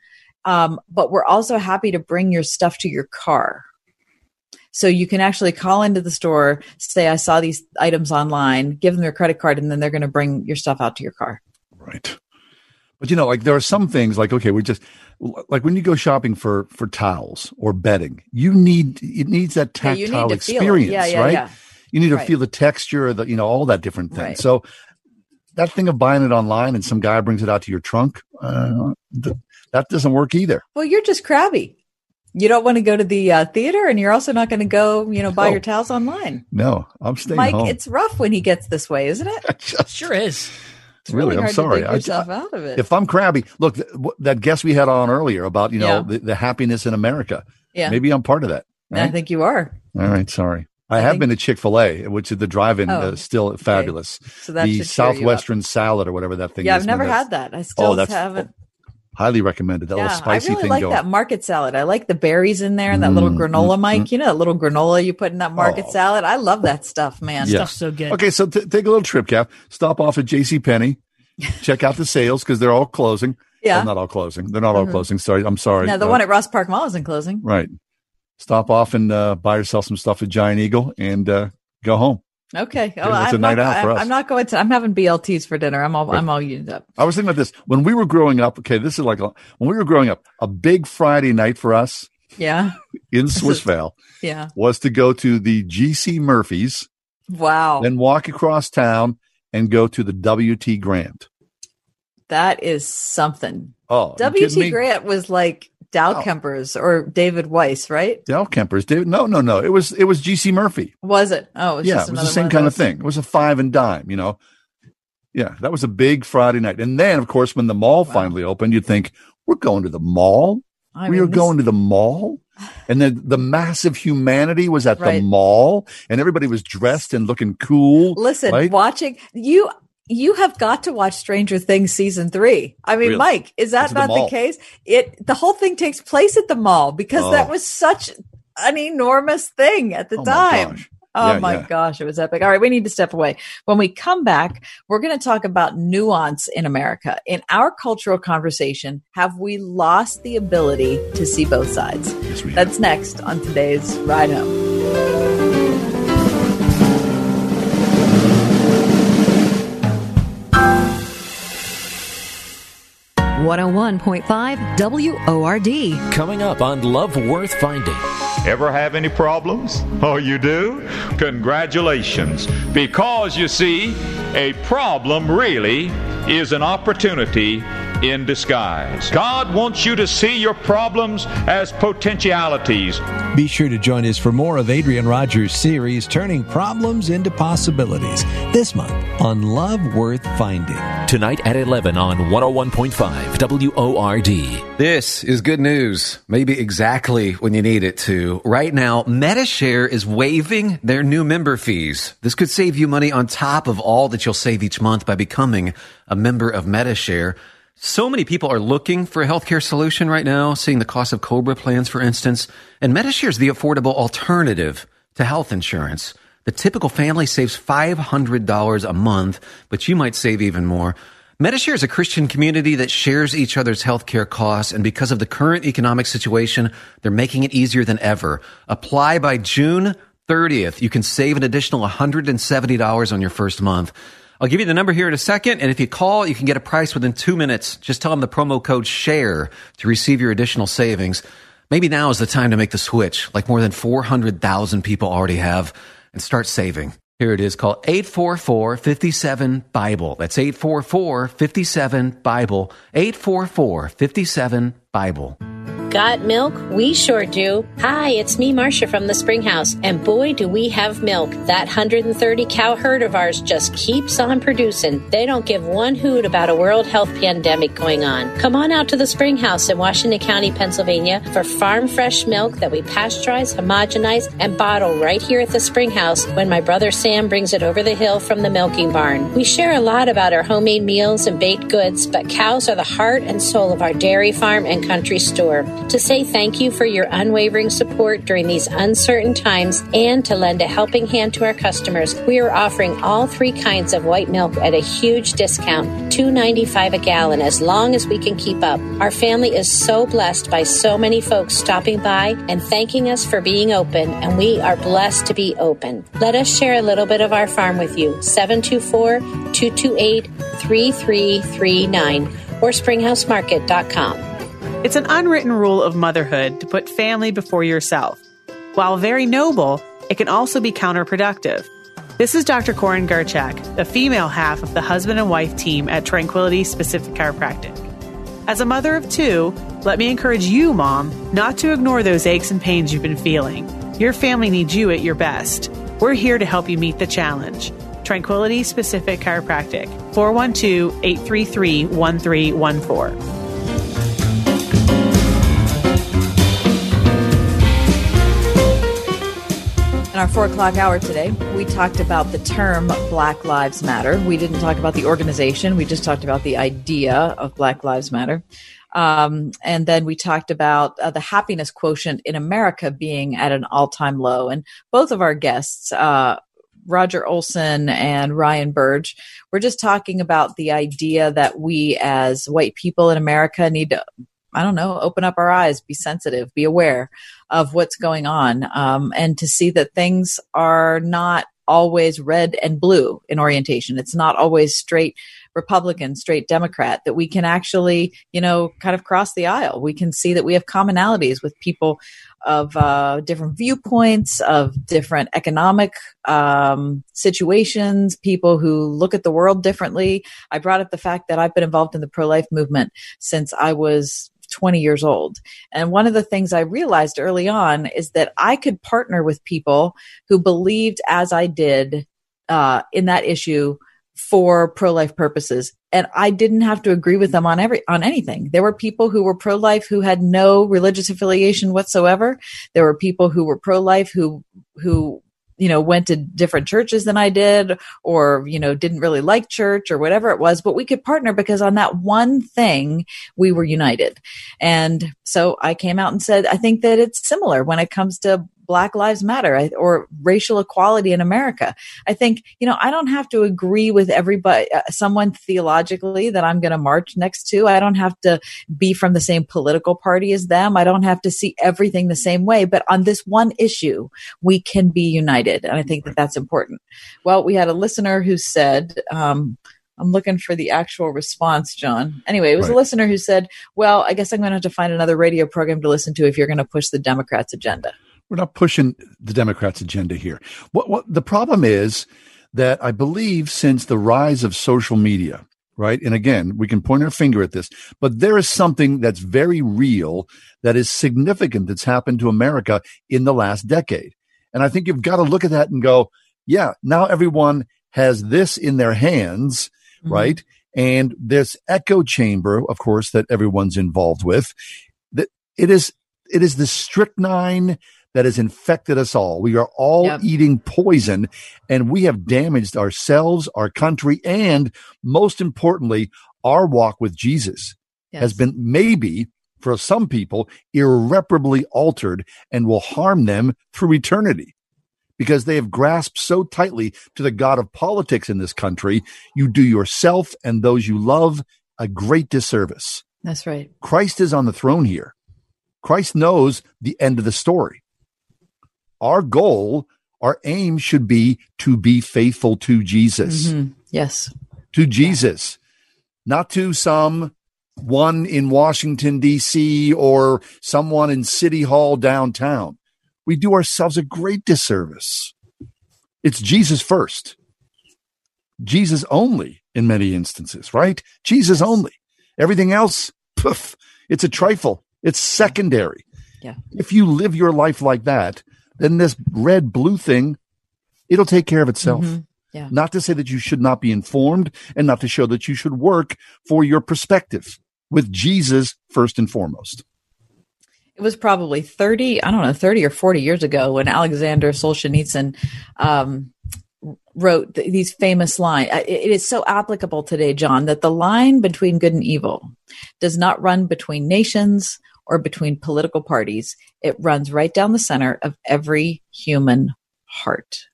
um, but we're also happy to bring your stuff to your car." So you can actually call into the store, say, "I saw these items online," give them your credit card, and then they're going to bring your stuff out to your car. Right. But you know, like there are some things like okay, we just like when you go shopping for for towels or bedding, you need it needs that Yeah, need tactile to experience, Yeah, yeah, right? yeah. You need to Right. feel the texture, the you know all that different things. Right. So that thing of buying it online and some guy brings it out to your trunk, uh, th- that doesn't work either. Well, you're just crabby. You don't want to go to the uh, theater, and you're also not going to go, you know, buy No. your towels online. No, I'm staying Mike, home. it's rough when he gets this way, isn't it? *laughs* sure is. It's really, I'm sorry. I- yourself out of it. if I'm crabby, look th- w- that guest we had on earlier about you know Yeah. the, the happiness in America. Yeah. maybe I'm part of that. And I think you are. All right, sorry. I, have been to Chick Fil A, which is the drive-in, Oh, uh, still fabulous. So the should cheer you up. Southwestern salad or whatever that thing Yeah, is. I've never had that. I still Oh, haven't. Highly recommended. That Yeah, little I spicy really thing like going. that market salad. I like the berries in there and that little Mm, granola, mm, Mike. mm. You know, that little granola you put in that market Oh. salad. I love that stuff, man. Yeah. Stuff's so good. Okay, so t- take a little trip, Cap. Stop off at J.C. Penney. *laughs* Check out the sales because they're all closing. Yeah. Well, not all closing. They're not all Mhm. closing. Sorry, I'm sorry. Now the Uh, one at Ross Park Mall isn't closing. right. Stop off and uh, buy yourself some stuff at Giant Eagle and uh, go home. Okay. Oh, it's a I'm night not, out for us. I'm not going to. I'm having BLTs for dinner. I'm all. Right. I'm all used up. I was thinking about this when we were growing up. Okay, this is like a, when we were growing up. A big Friday night for us Yeah. in *laughs* Swissvale Yeah. was to go to the GC Murphys, Wow. then walk across town and go to the WT Grant. That is something. Oh, W.T. Grant was like Dow Kempers oh. or David Weiss, right? Dale Kemper's. David, no, no, no. It was it was GC Murphy. Was it? Oh, it was yeah, just it was the same kind of thing. It was a five and dime, you know. Yeah, that was a big Friday night. And then, of course, when the mall finally opened, you'd think, we're going to the mall. I we mean, are this- going to the mall. *sighs* And then the massive humanity was at the mall, and everybody was dressed and looking cool. Listen, right? watching you. You have got to watch Stranger Things season three. I mean, Really? Mike, is that at the not the, case? It the whole thing takes place at the mall because Oh. that was such an enormous thing at the Oh my time. gosh. Oh Yeah, my yeah. gosh, it was epic. All right, we need to step away. When we come back, we're going to talk about nuance in America. In our cultural conversation, have we lost the ability to see both sides? That's next on today's Ride 101.5 WORD. Coming up on Love Worth Finding. Ever have any problems? Oh, you do? Congratulations. Because you see, a problem really is an opportunity in disguise. God wants you to see your problems as potentialities. Be sure to join us for more of Adrian Rogers' series, Turning Problems into Possibilities, this month on Love Worth Finding. Tonight at 11 on 101.5 WORD. This is good news, maybe exactly when you need it to. Right now, Medi-Share is waiving their new member fees. This could save you money on top of all that you'll save each month by becoming a member of Medi-Share. So many people are looking for a healthcare solution right now, seeing the cost of Cobra plans, for instance. And Medi-Share is the affordable alternative to health insurance. The typical family saves $500 a month, but you might save even more. Medi-Share is a Christian community that shares each other's healthcare costs, and because of the current economic situation, they're making it easier than ever. Apply by June 30th. You can save an additional $170 on your first month. I'll give you the number here in a second, and if you call, you can get a price within two minutes. Just tell them the promo code SHARE to receive your additional savings. Maybe now is the time to make the switch, like more than 400,000 people already have, and start saving. Here it is called 844 57 Bible. That's 844 57 Bible. 844 57 Bible. Got milk? We sure do. Hi, it's me, Marcia from the Springhouse, and boy, do we have milk. That 130 cow herd of ours just keeps on producing. They don't give one hoot about a world health pandemic going on. Come on out to the Springhouse in Washington County, Pennsylvania for farm fresh milk that we pasteurize, homogenize, and bottle right here at the Springhouse when my brother Sam brings it over the hill from the milking barn. We share a lot about our homemade meals and baked goods, but cows are the heart and soul of our dairy farm and country store to say thank you for your unwavering support during these uncertain times and to lend a helping hand to our customers. We are offering all three kinds of white milk at a huge discount, $2.95 a gallon, as long as we can keep up. Our family is so blessed by so many folks stopping by and thanking us for being open, and we are blessed to be open. Let us share a little bit of our farm with you. 724 228 3339 or springhousemarket.com. It's an unwritten rule of motherhood to put family before yourself. While very noble, it can also be counterproductive. This is Dr. Corin Gerchak, the female half of the husband and wife team at Tranquility Specific Chiropractic. As a mother of two, let me encourage you, mom, not to ignore those aches and pains you've been feeling. Your family needs you at your best. We're here to help you meet the challenge. Tranquility Specific Chiropractic, 412 833 1314. In our four o'clock hour today, we talked about the term Black Lives Matter. We didn't talk about the organization, we just talked about the idea of Black Lives Matter. Um, and then we talked about uh, the happiness quotient in America being at an all time low. And both of our guests, uh, Roger Olson and Ryan Burge, were just talking about the idea that we as white people in America need to I don't know, open up our eyes, be sensitive, be aware of what's going on, um, and to see that things are not always red and blue in orientation. It's not always straight Republican, straight Democrat, that we can actually, you know, kind of cross the aisle. We can see that we have commonalities with people of uh, different viewpoints, of different economic um, situations, people who look at the world differently. I brought up the fact that I've been involved in the pro life movement since I was 20 years old. And one of the things I realized early on is that I could partner with people who believed as I did uh, in that issue for pro-life purposes and I didn't have to agree with them on every on anything. There were people who were pro-life who had no religious affiliation whatsoever. There were people who were pro-life who who you know, went to different churches than I did or, you know, didn't really like church or whatever it was, but we could partner because on that one thing we were united. And so I came out and said, I think that it's similar when it comes to Black Lives Matter or racial equality in America. I think, you know, I don't have to agree with everybody, uh, someone theologically that I'm going to march next to. I don't have to be from the same political party as them. I don't have to see everything the same way. But on this one issue, we can be united. And I think that that's important. Well, we had a listener who said, um, I'm looking for the actual response, John. Anyway, it was right. a listener who said, Well, I guess I'm going to have to find another radio program to listen to if you're going to push the Democrats' agenda. We're not pushing the Democrats' agenda here. What, what the problem is that I believe since the rise of social media, right? And again, we can point our finger at this, but there is something that's very real that is significant that's happened to America in the last decade. And I think you've got to look at that and go, yeah, now everyone has this in their hands, mm-hmm. right? And this echo chamber, of course, that everyone's involved with, that it is, it is the strychnine that has infected us all. We are all yep. eating poison and we have damaged ourselves, our country, and most importantly, our walk with Jesus yes. has been maybe for some people irreparably altered and will harm them through eternity because they have grasped so tightly to the God of politics in this country. You do yourself and those you love a great disservice. That's right. Christ is on the throne here. Christ knows the end of the story our goal, our aim should be to be faithful to Jesus. Mm-hmm. Yes. To Jesus, not to some one in Washington, D.C. or someone in City Hall downtown. We do ourselves a great disservice. It's Jesus first, Jesus only in many instances, right? Jesus only. Everything else, poof, it's a trifle. It's secondary. Yeah. If you live your life like that, then this red blue thing, it'll take care of itself. Mhm. Yeah. Not to say that you should not be informed and not to show that you should work for your perspective with Jesus first and foremost. It was probably 30, I don't know, 30 or 40 years ago when Alexander Solzhenitsyn um, wrote th- these famous lines. It, it is so applicable today, John, that the line between good and evil does not run between nations or between political parties. It runs right down the center of every human heart.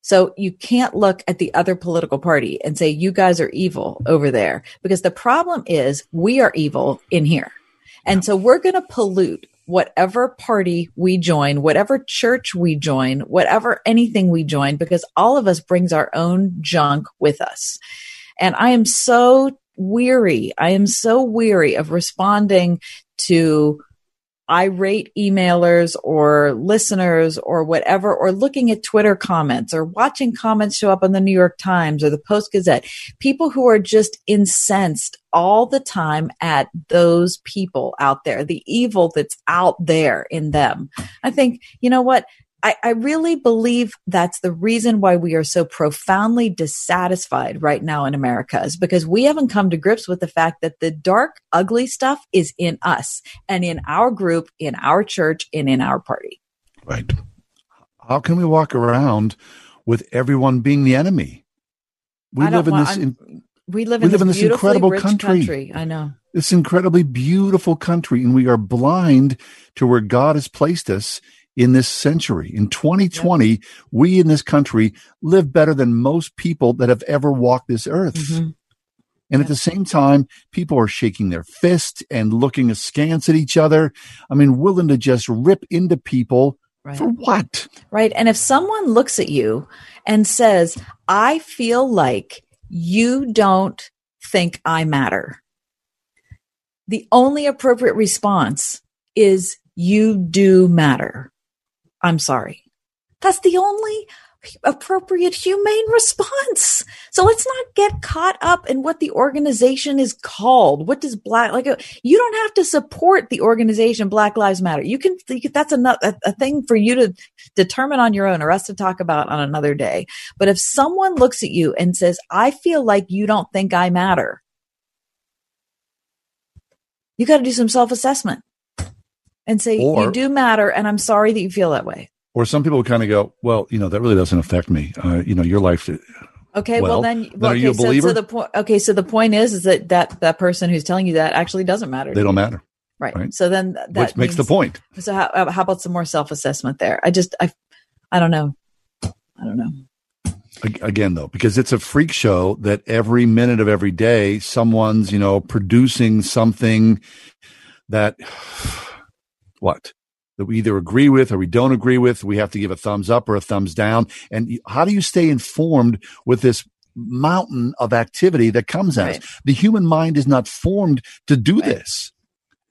So you can't look at the other political party and say, you guys are evil over there, because the problem is we are evil in here. And so we're going to pollute whatever party we join, whatever church we join, whatever anything we join, because all of us brings our own junk with us. And I am so weary. I am so weary of responding to irate emailers or listeners or whatever, or looking at Twitter comments or watching comments show up on the New York Times or the Post Gazette. People who are just incensed all the time at those people out there, the evil that's out there in them. I think, you know what? I, I really believe that's the reason why we are so profoundly dissatisfied right now in America is because we haven't come to grips with the fact that the dark, ugly stuff is in us and in our group, in our church, and in our party. Right. How can we walk around with everyone being the enemy? We live in want- this in, we live we in live this, in this incredible rich country. I know. this incredibly beautiful country, and we are blind to where God has placed us in this century. In 2020, we in this country live better than most people that have ever walked this earth. Mm-hmm. And at the same time, people are shaking their fist and looking askance at each other. I mean, willing to just rip into people for what? Right. And if someone looks at you and says, I feel like you don't think I matter, the only appropriate response is, You do matter. I'm sorry. That's the only appropriate humane response. So let's not get caught up in what the organization is called. What does black like? You don't have to support the organization Black Lives Matter. You can. That's another a, a thing for you to determine on your own, or us to talk about on another day. But if someone looks at you and says, "I feel like you don't think I matter," you got to do some self assessment and say, Or- "You do matter," and I'm sorry that you feel that way. Or some people kind of go, well, you know, that really doesn't affect me. Uh, you know, your life. Okay, well, then, then well, are okay, you a so, believer? so the point. Okay, so the point is, is that that that person who's telling you that actually doesn't matter. they don't matter. Right. right? So then that Which makes the point. So how uh, how about some more self assessment there? I just I I don't know. I don't know. Again, though, because it's a freak show that every minute of every day, someone's, you know, producing something that, what? That we either agree with or we don't agree with. We have to give a thumbs up or a thumbs down. And how do you stay informed with this mountain of activity that comes at Right. us? The human mind is not formed to do this.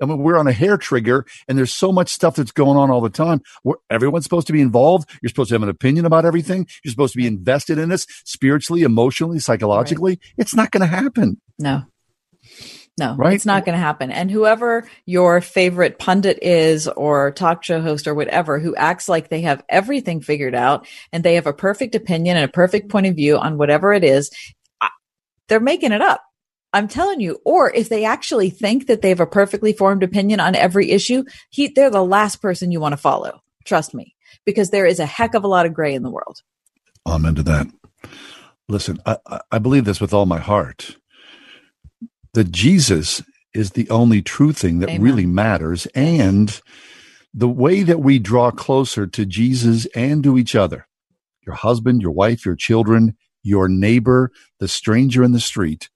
I mean, we're on a hair trigger and there's so much stuff that's going on all the time. Where everyone's supposed to be involved. You're supposed to have an opinion about everything. You're supposed to be invested in this spiritually, emotionally, psychologically. It's not going to happen. No. No, Right? it's not going to happen. And whoever your favorite pundit is or talk show host or whatever who acts like they have everything figured out and they have a perfect opinion and a perfect point of view on whatever it is, they're making it up. I'm telling you. Or if they actually think that they have a perfectly formed opinion on every issue, he, they're the last person you want to follow. Trust me, because there is a heck of a lot of gray in the world. Amen to that. Listen, I, I- I believe this with all my heart that Jesus is the only true thing that Amen. really matters. And the way that we draw closer to Jesus and to each other, your husband, your wife, your children, your neighbor, the stranger in the street,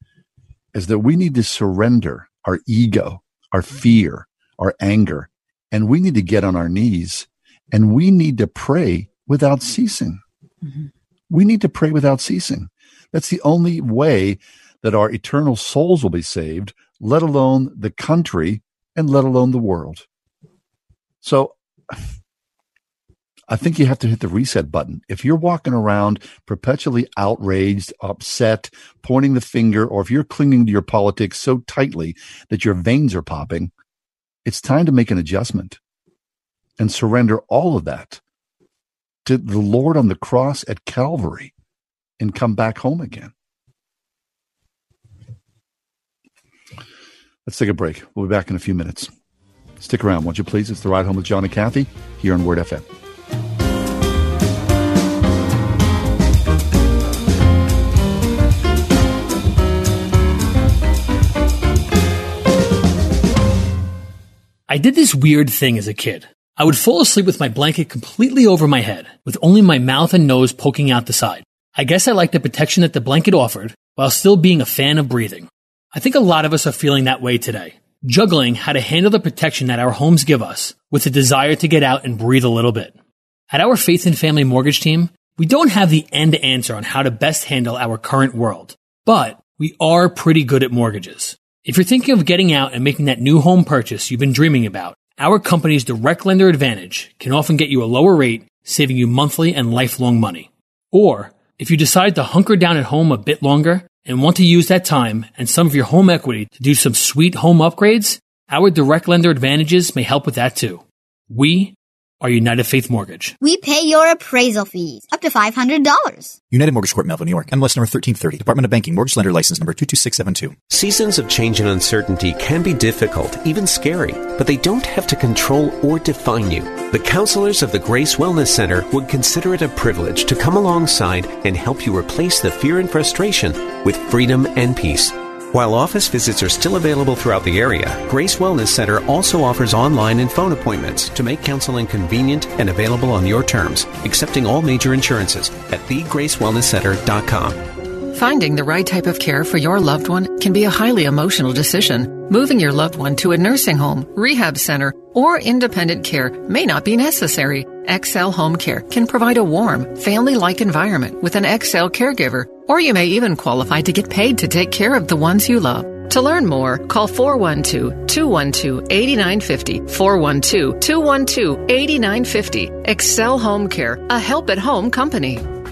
is that we need to surrender our ego, our fear, our anger, and we need to get on our knees and we need to pray without ceasing. Mm-hmm. We need to pray without ceasing. That's the only way that our eternal souls will be saved, let alone the country and let alone the world. So *sighs* I think you have to hit the reset button. If you're walking around perpetually outraged, upset, pointing the finger, or if you're clinging to your politics so tightly that your veins are popping, It's time to make an adjustment and surrender all of that to the Lord on the cross at Calvary and come back home again. Let's take a break. We'll be back in a few minutes. Stick around, won't you please? It's the ride home with John and Kathy here on Word FM. I did this weird thing as a kid. I would fall asleep with my blanket completely over my head, with only my mouth and nose poking out the side. I guess I liked the protection that the blanket offered, while still being a fan of breathing. I think a lot of us are feeling that way today, juggling how to handle the protection that our homes give us with the desire to get out and breathe a little bit. At our Faith and Family Mortgage team, we don't have the end answer on how to best handle our current world, but we are pretty good at mortgages. If you're thinking of getting out and making that new home purchase you've been dreaming about, our company's Direct Lender Advantage can often get you a lower rate, saving you monthly and lifelong money. Or, if you decide to hunker down at home a bit longer and want to use that time and some of your home equity to do some sweet home upgrades, our Direct Lender Advantages may help with that too. We are United Faith Mortgage. We pay your appraisal fees up to $500. United Mortgage Corp, Melville, New York. MLS number 1330. Department of Banking. Mortgage Lender License number 22672. Seasons of change and uncertainty can be difficult, even scary, but they don't have to control or define you. The counselors of the Grace Wellness Center would consider it a privilege to come alongside and help you replace the fear and frustration with freedom and peace. While office visits are still available throughout the area, Grace Wellness Center also offers online and phone appointments to make counseling convenient and available on your terms, accepting all major insurances at thegracewellnesscenter.com. Finding the right type of care for your loved one can be a highly emotional decision. Moving your loved one to a nursing home, rehab center, or independent care may not be necessary. XL Home Care can provide a warm, family like environment with an XL caregiver, or you may even qualify to get paid to take care of the ones you love. To learn more, call 412 212 8950. 412 212 8950. Excel Home Care, a help at home company.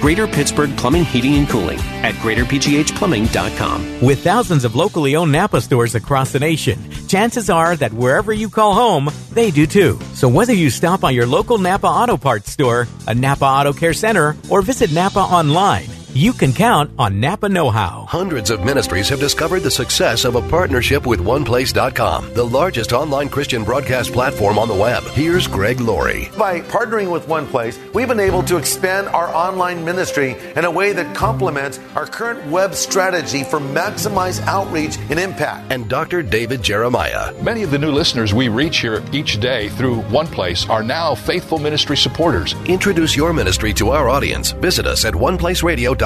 Greater Pittsburgh Plumbing, Heating, and Cooling at greaterpghplumbing.com. With thousands of locally owned Napa stores across the nation, chances are that wherever you call home, they do too. So whether you stop by your local Napa Auto Parts store, a Napa Auto Care Center, or visit Napa online, you can count on Napa Know How. Hundreds of ministries have discovered the success of a partnership with OnePlace.com, the largest online Christian broadcast platform on the web. Here's Greg Laurie. By partnering with OnePlace, we've been able to expand our online ministry in a way that complements our current web strategy for maximized outreach and impact. And Dr. David Jeremiah. Many of the new listeners we reach here each day through OnePlace are now faithful ministry supporters. Introduce your ministry to our audience. Visit us at OnePlaceRadio.com.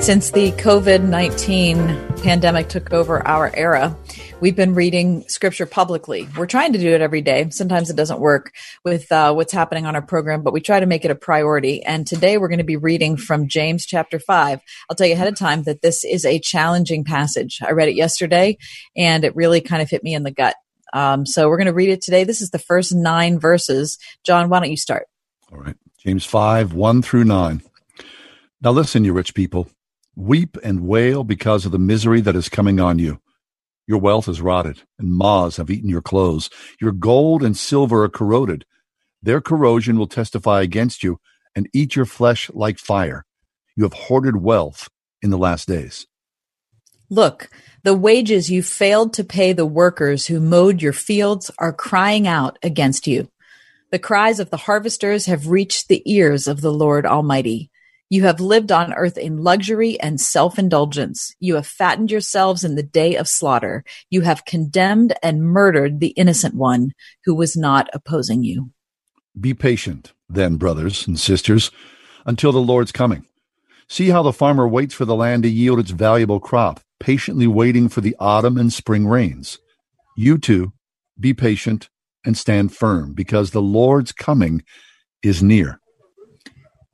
Since the COVID 19 pandemic took over our era, we've been reading scripture publicly. We're trying to do it every day. Sometimes it doesn't work with uh, what's happening on our program, but we try to make it a priority. And today we're going to be reading from James chapter 5. I'll tell you ahead of time that this is a challenging passage. I read it yesterday and it really kind of hit me in the gut. Um, so we're going to read it today. This is the first nine verses. John, why don't you start? All right. James 5, 1 through 9. Now listen, you rich people. Weep and wail because of the misery that is coming on you. Your wealth is rotted, and moths have eaten your clothes. Your gold and silver are corroded. Their corrosion will testify against you and eat your flesh like fire. You have hoarded wealth in the last days. Look, the wages you failed to pay the workers who mowed your fields are crying out against you. The cries of the harvesters have reached the ears of the Lord Almighty. You have lived on earth in luxury and self indulgence. You have fattened yourselves in the day of slaughter. You have condemned and murdered the innocent one who was not opposing you. Be patient, then, brothers and sisters, until the Lord's coming. See how the farmer waits for the land to yield its valuable crop, patiently waiting for the autumn and spring rains. You too, be patient and stand firm because the Lord's coming is near.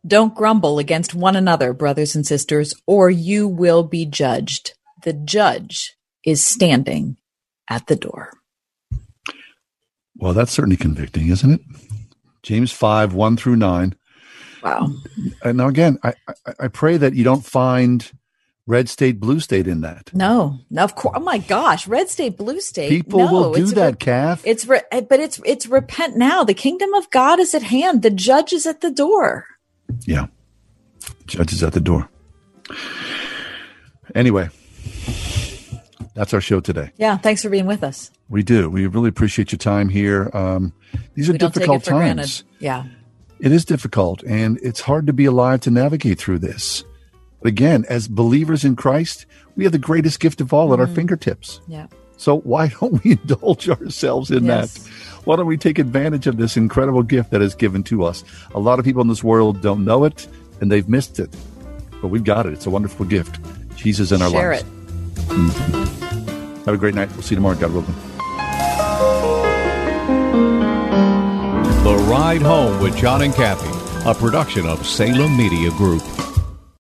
Don't grumble against one another, brothers and sisters, or you will be judged. The judge is standing at the door. Well, that's certainly convicting, isn't it? James 5, 1 through 9. Wow. And now, again, I, I, I pray that you don't find red state, blue state in that. No, no, of course. Oh my gosh, red state, blue state. People no, will do that, re- calf. It's re- but it's it's repent now. The kingdom of God is at hand. The judge is at the door. Yeah. Judge is at the door. Anyway, that's our show today. Yeah, thanks for being with us. We do. We really appreciate your time here. Um, these are we difficult for granted. times. Yeah. It is difficult, and it's hard to be alive to navigate through this. But again, as believers in Christ, we have the greatest gift of all at our Mhm. fingertips. Yeah. So why don't we *laughs* indulge ourselves in Yes. that? Why don't we take advantage of this incredible gift that is given to us? A lot of people in this world don't know it and they've missed it, but we've got it. It's a wonderful gift. Jesus in our Share lives. it. Mhm. Have a great night. We'll see you tomorrow, God willing. The Ride Home with John and Kathy, a production of Salem Media Group.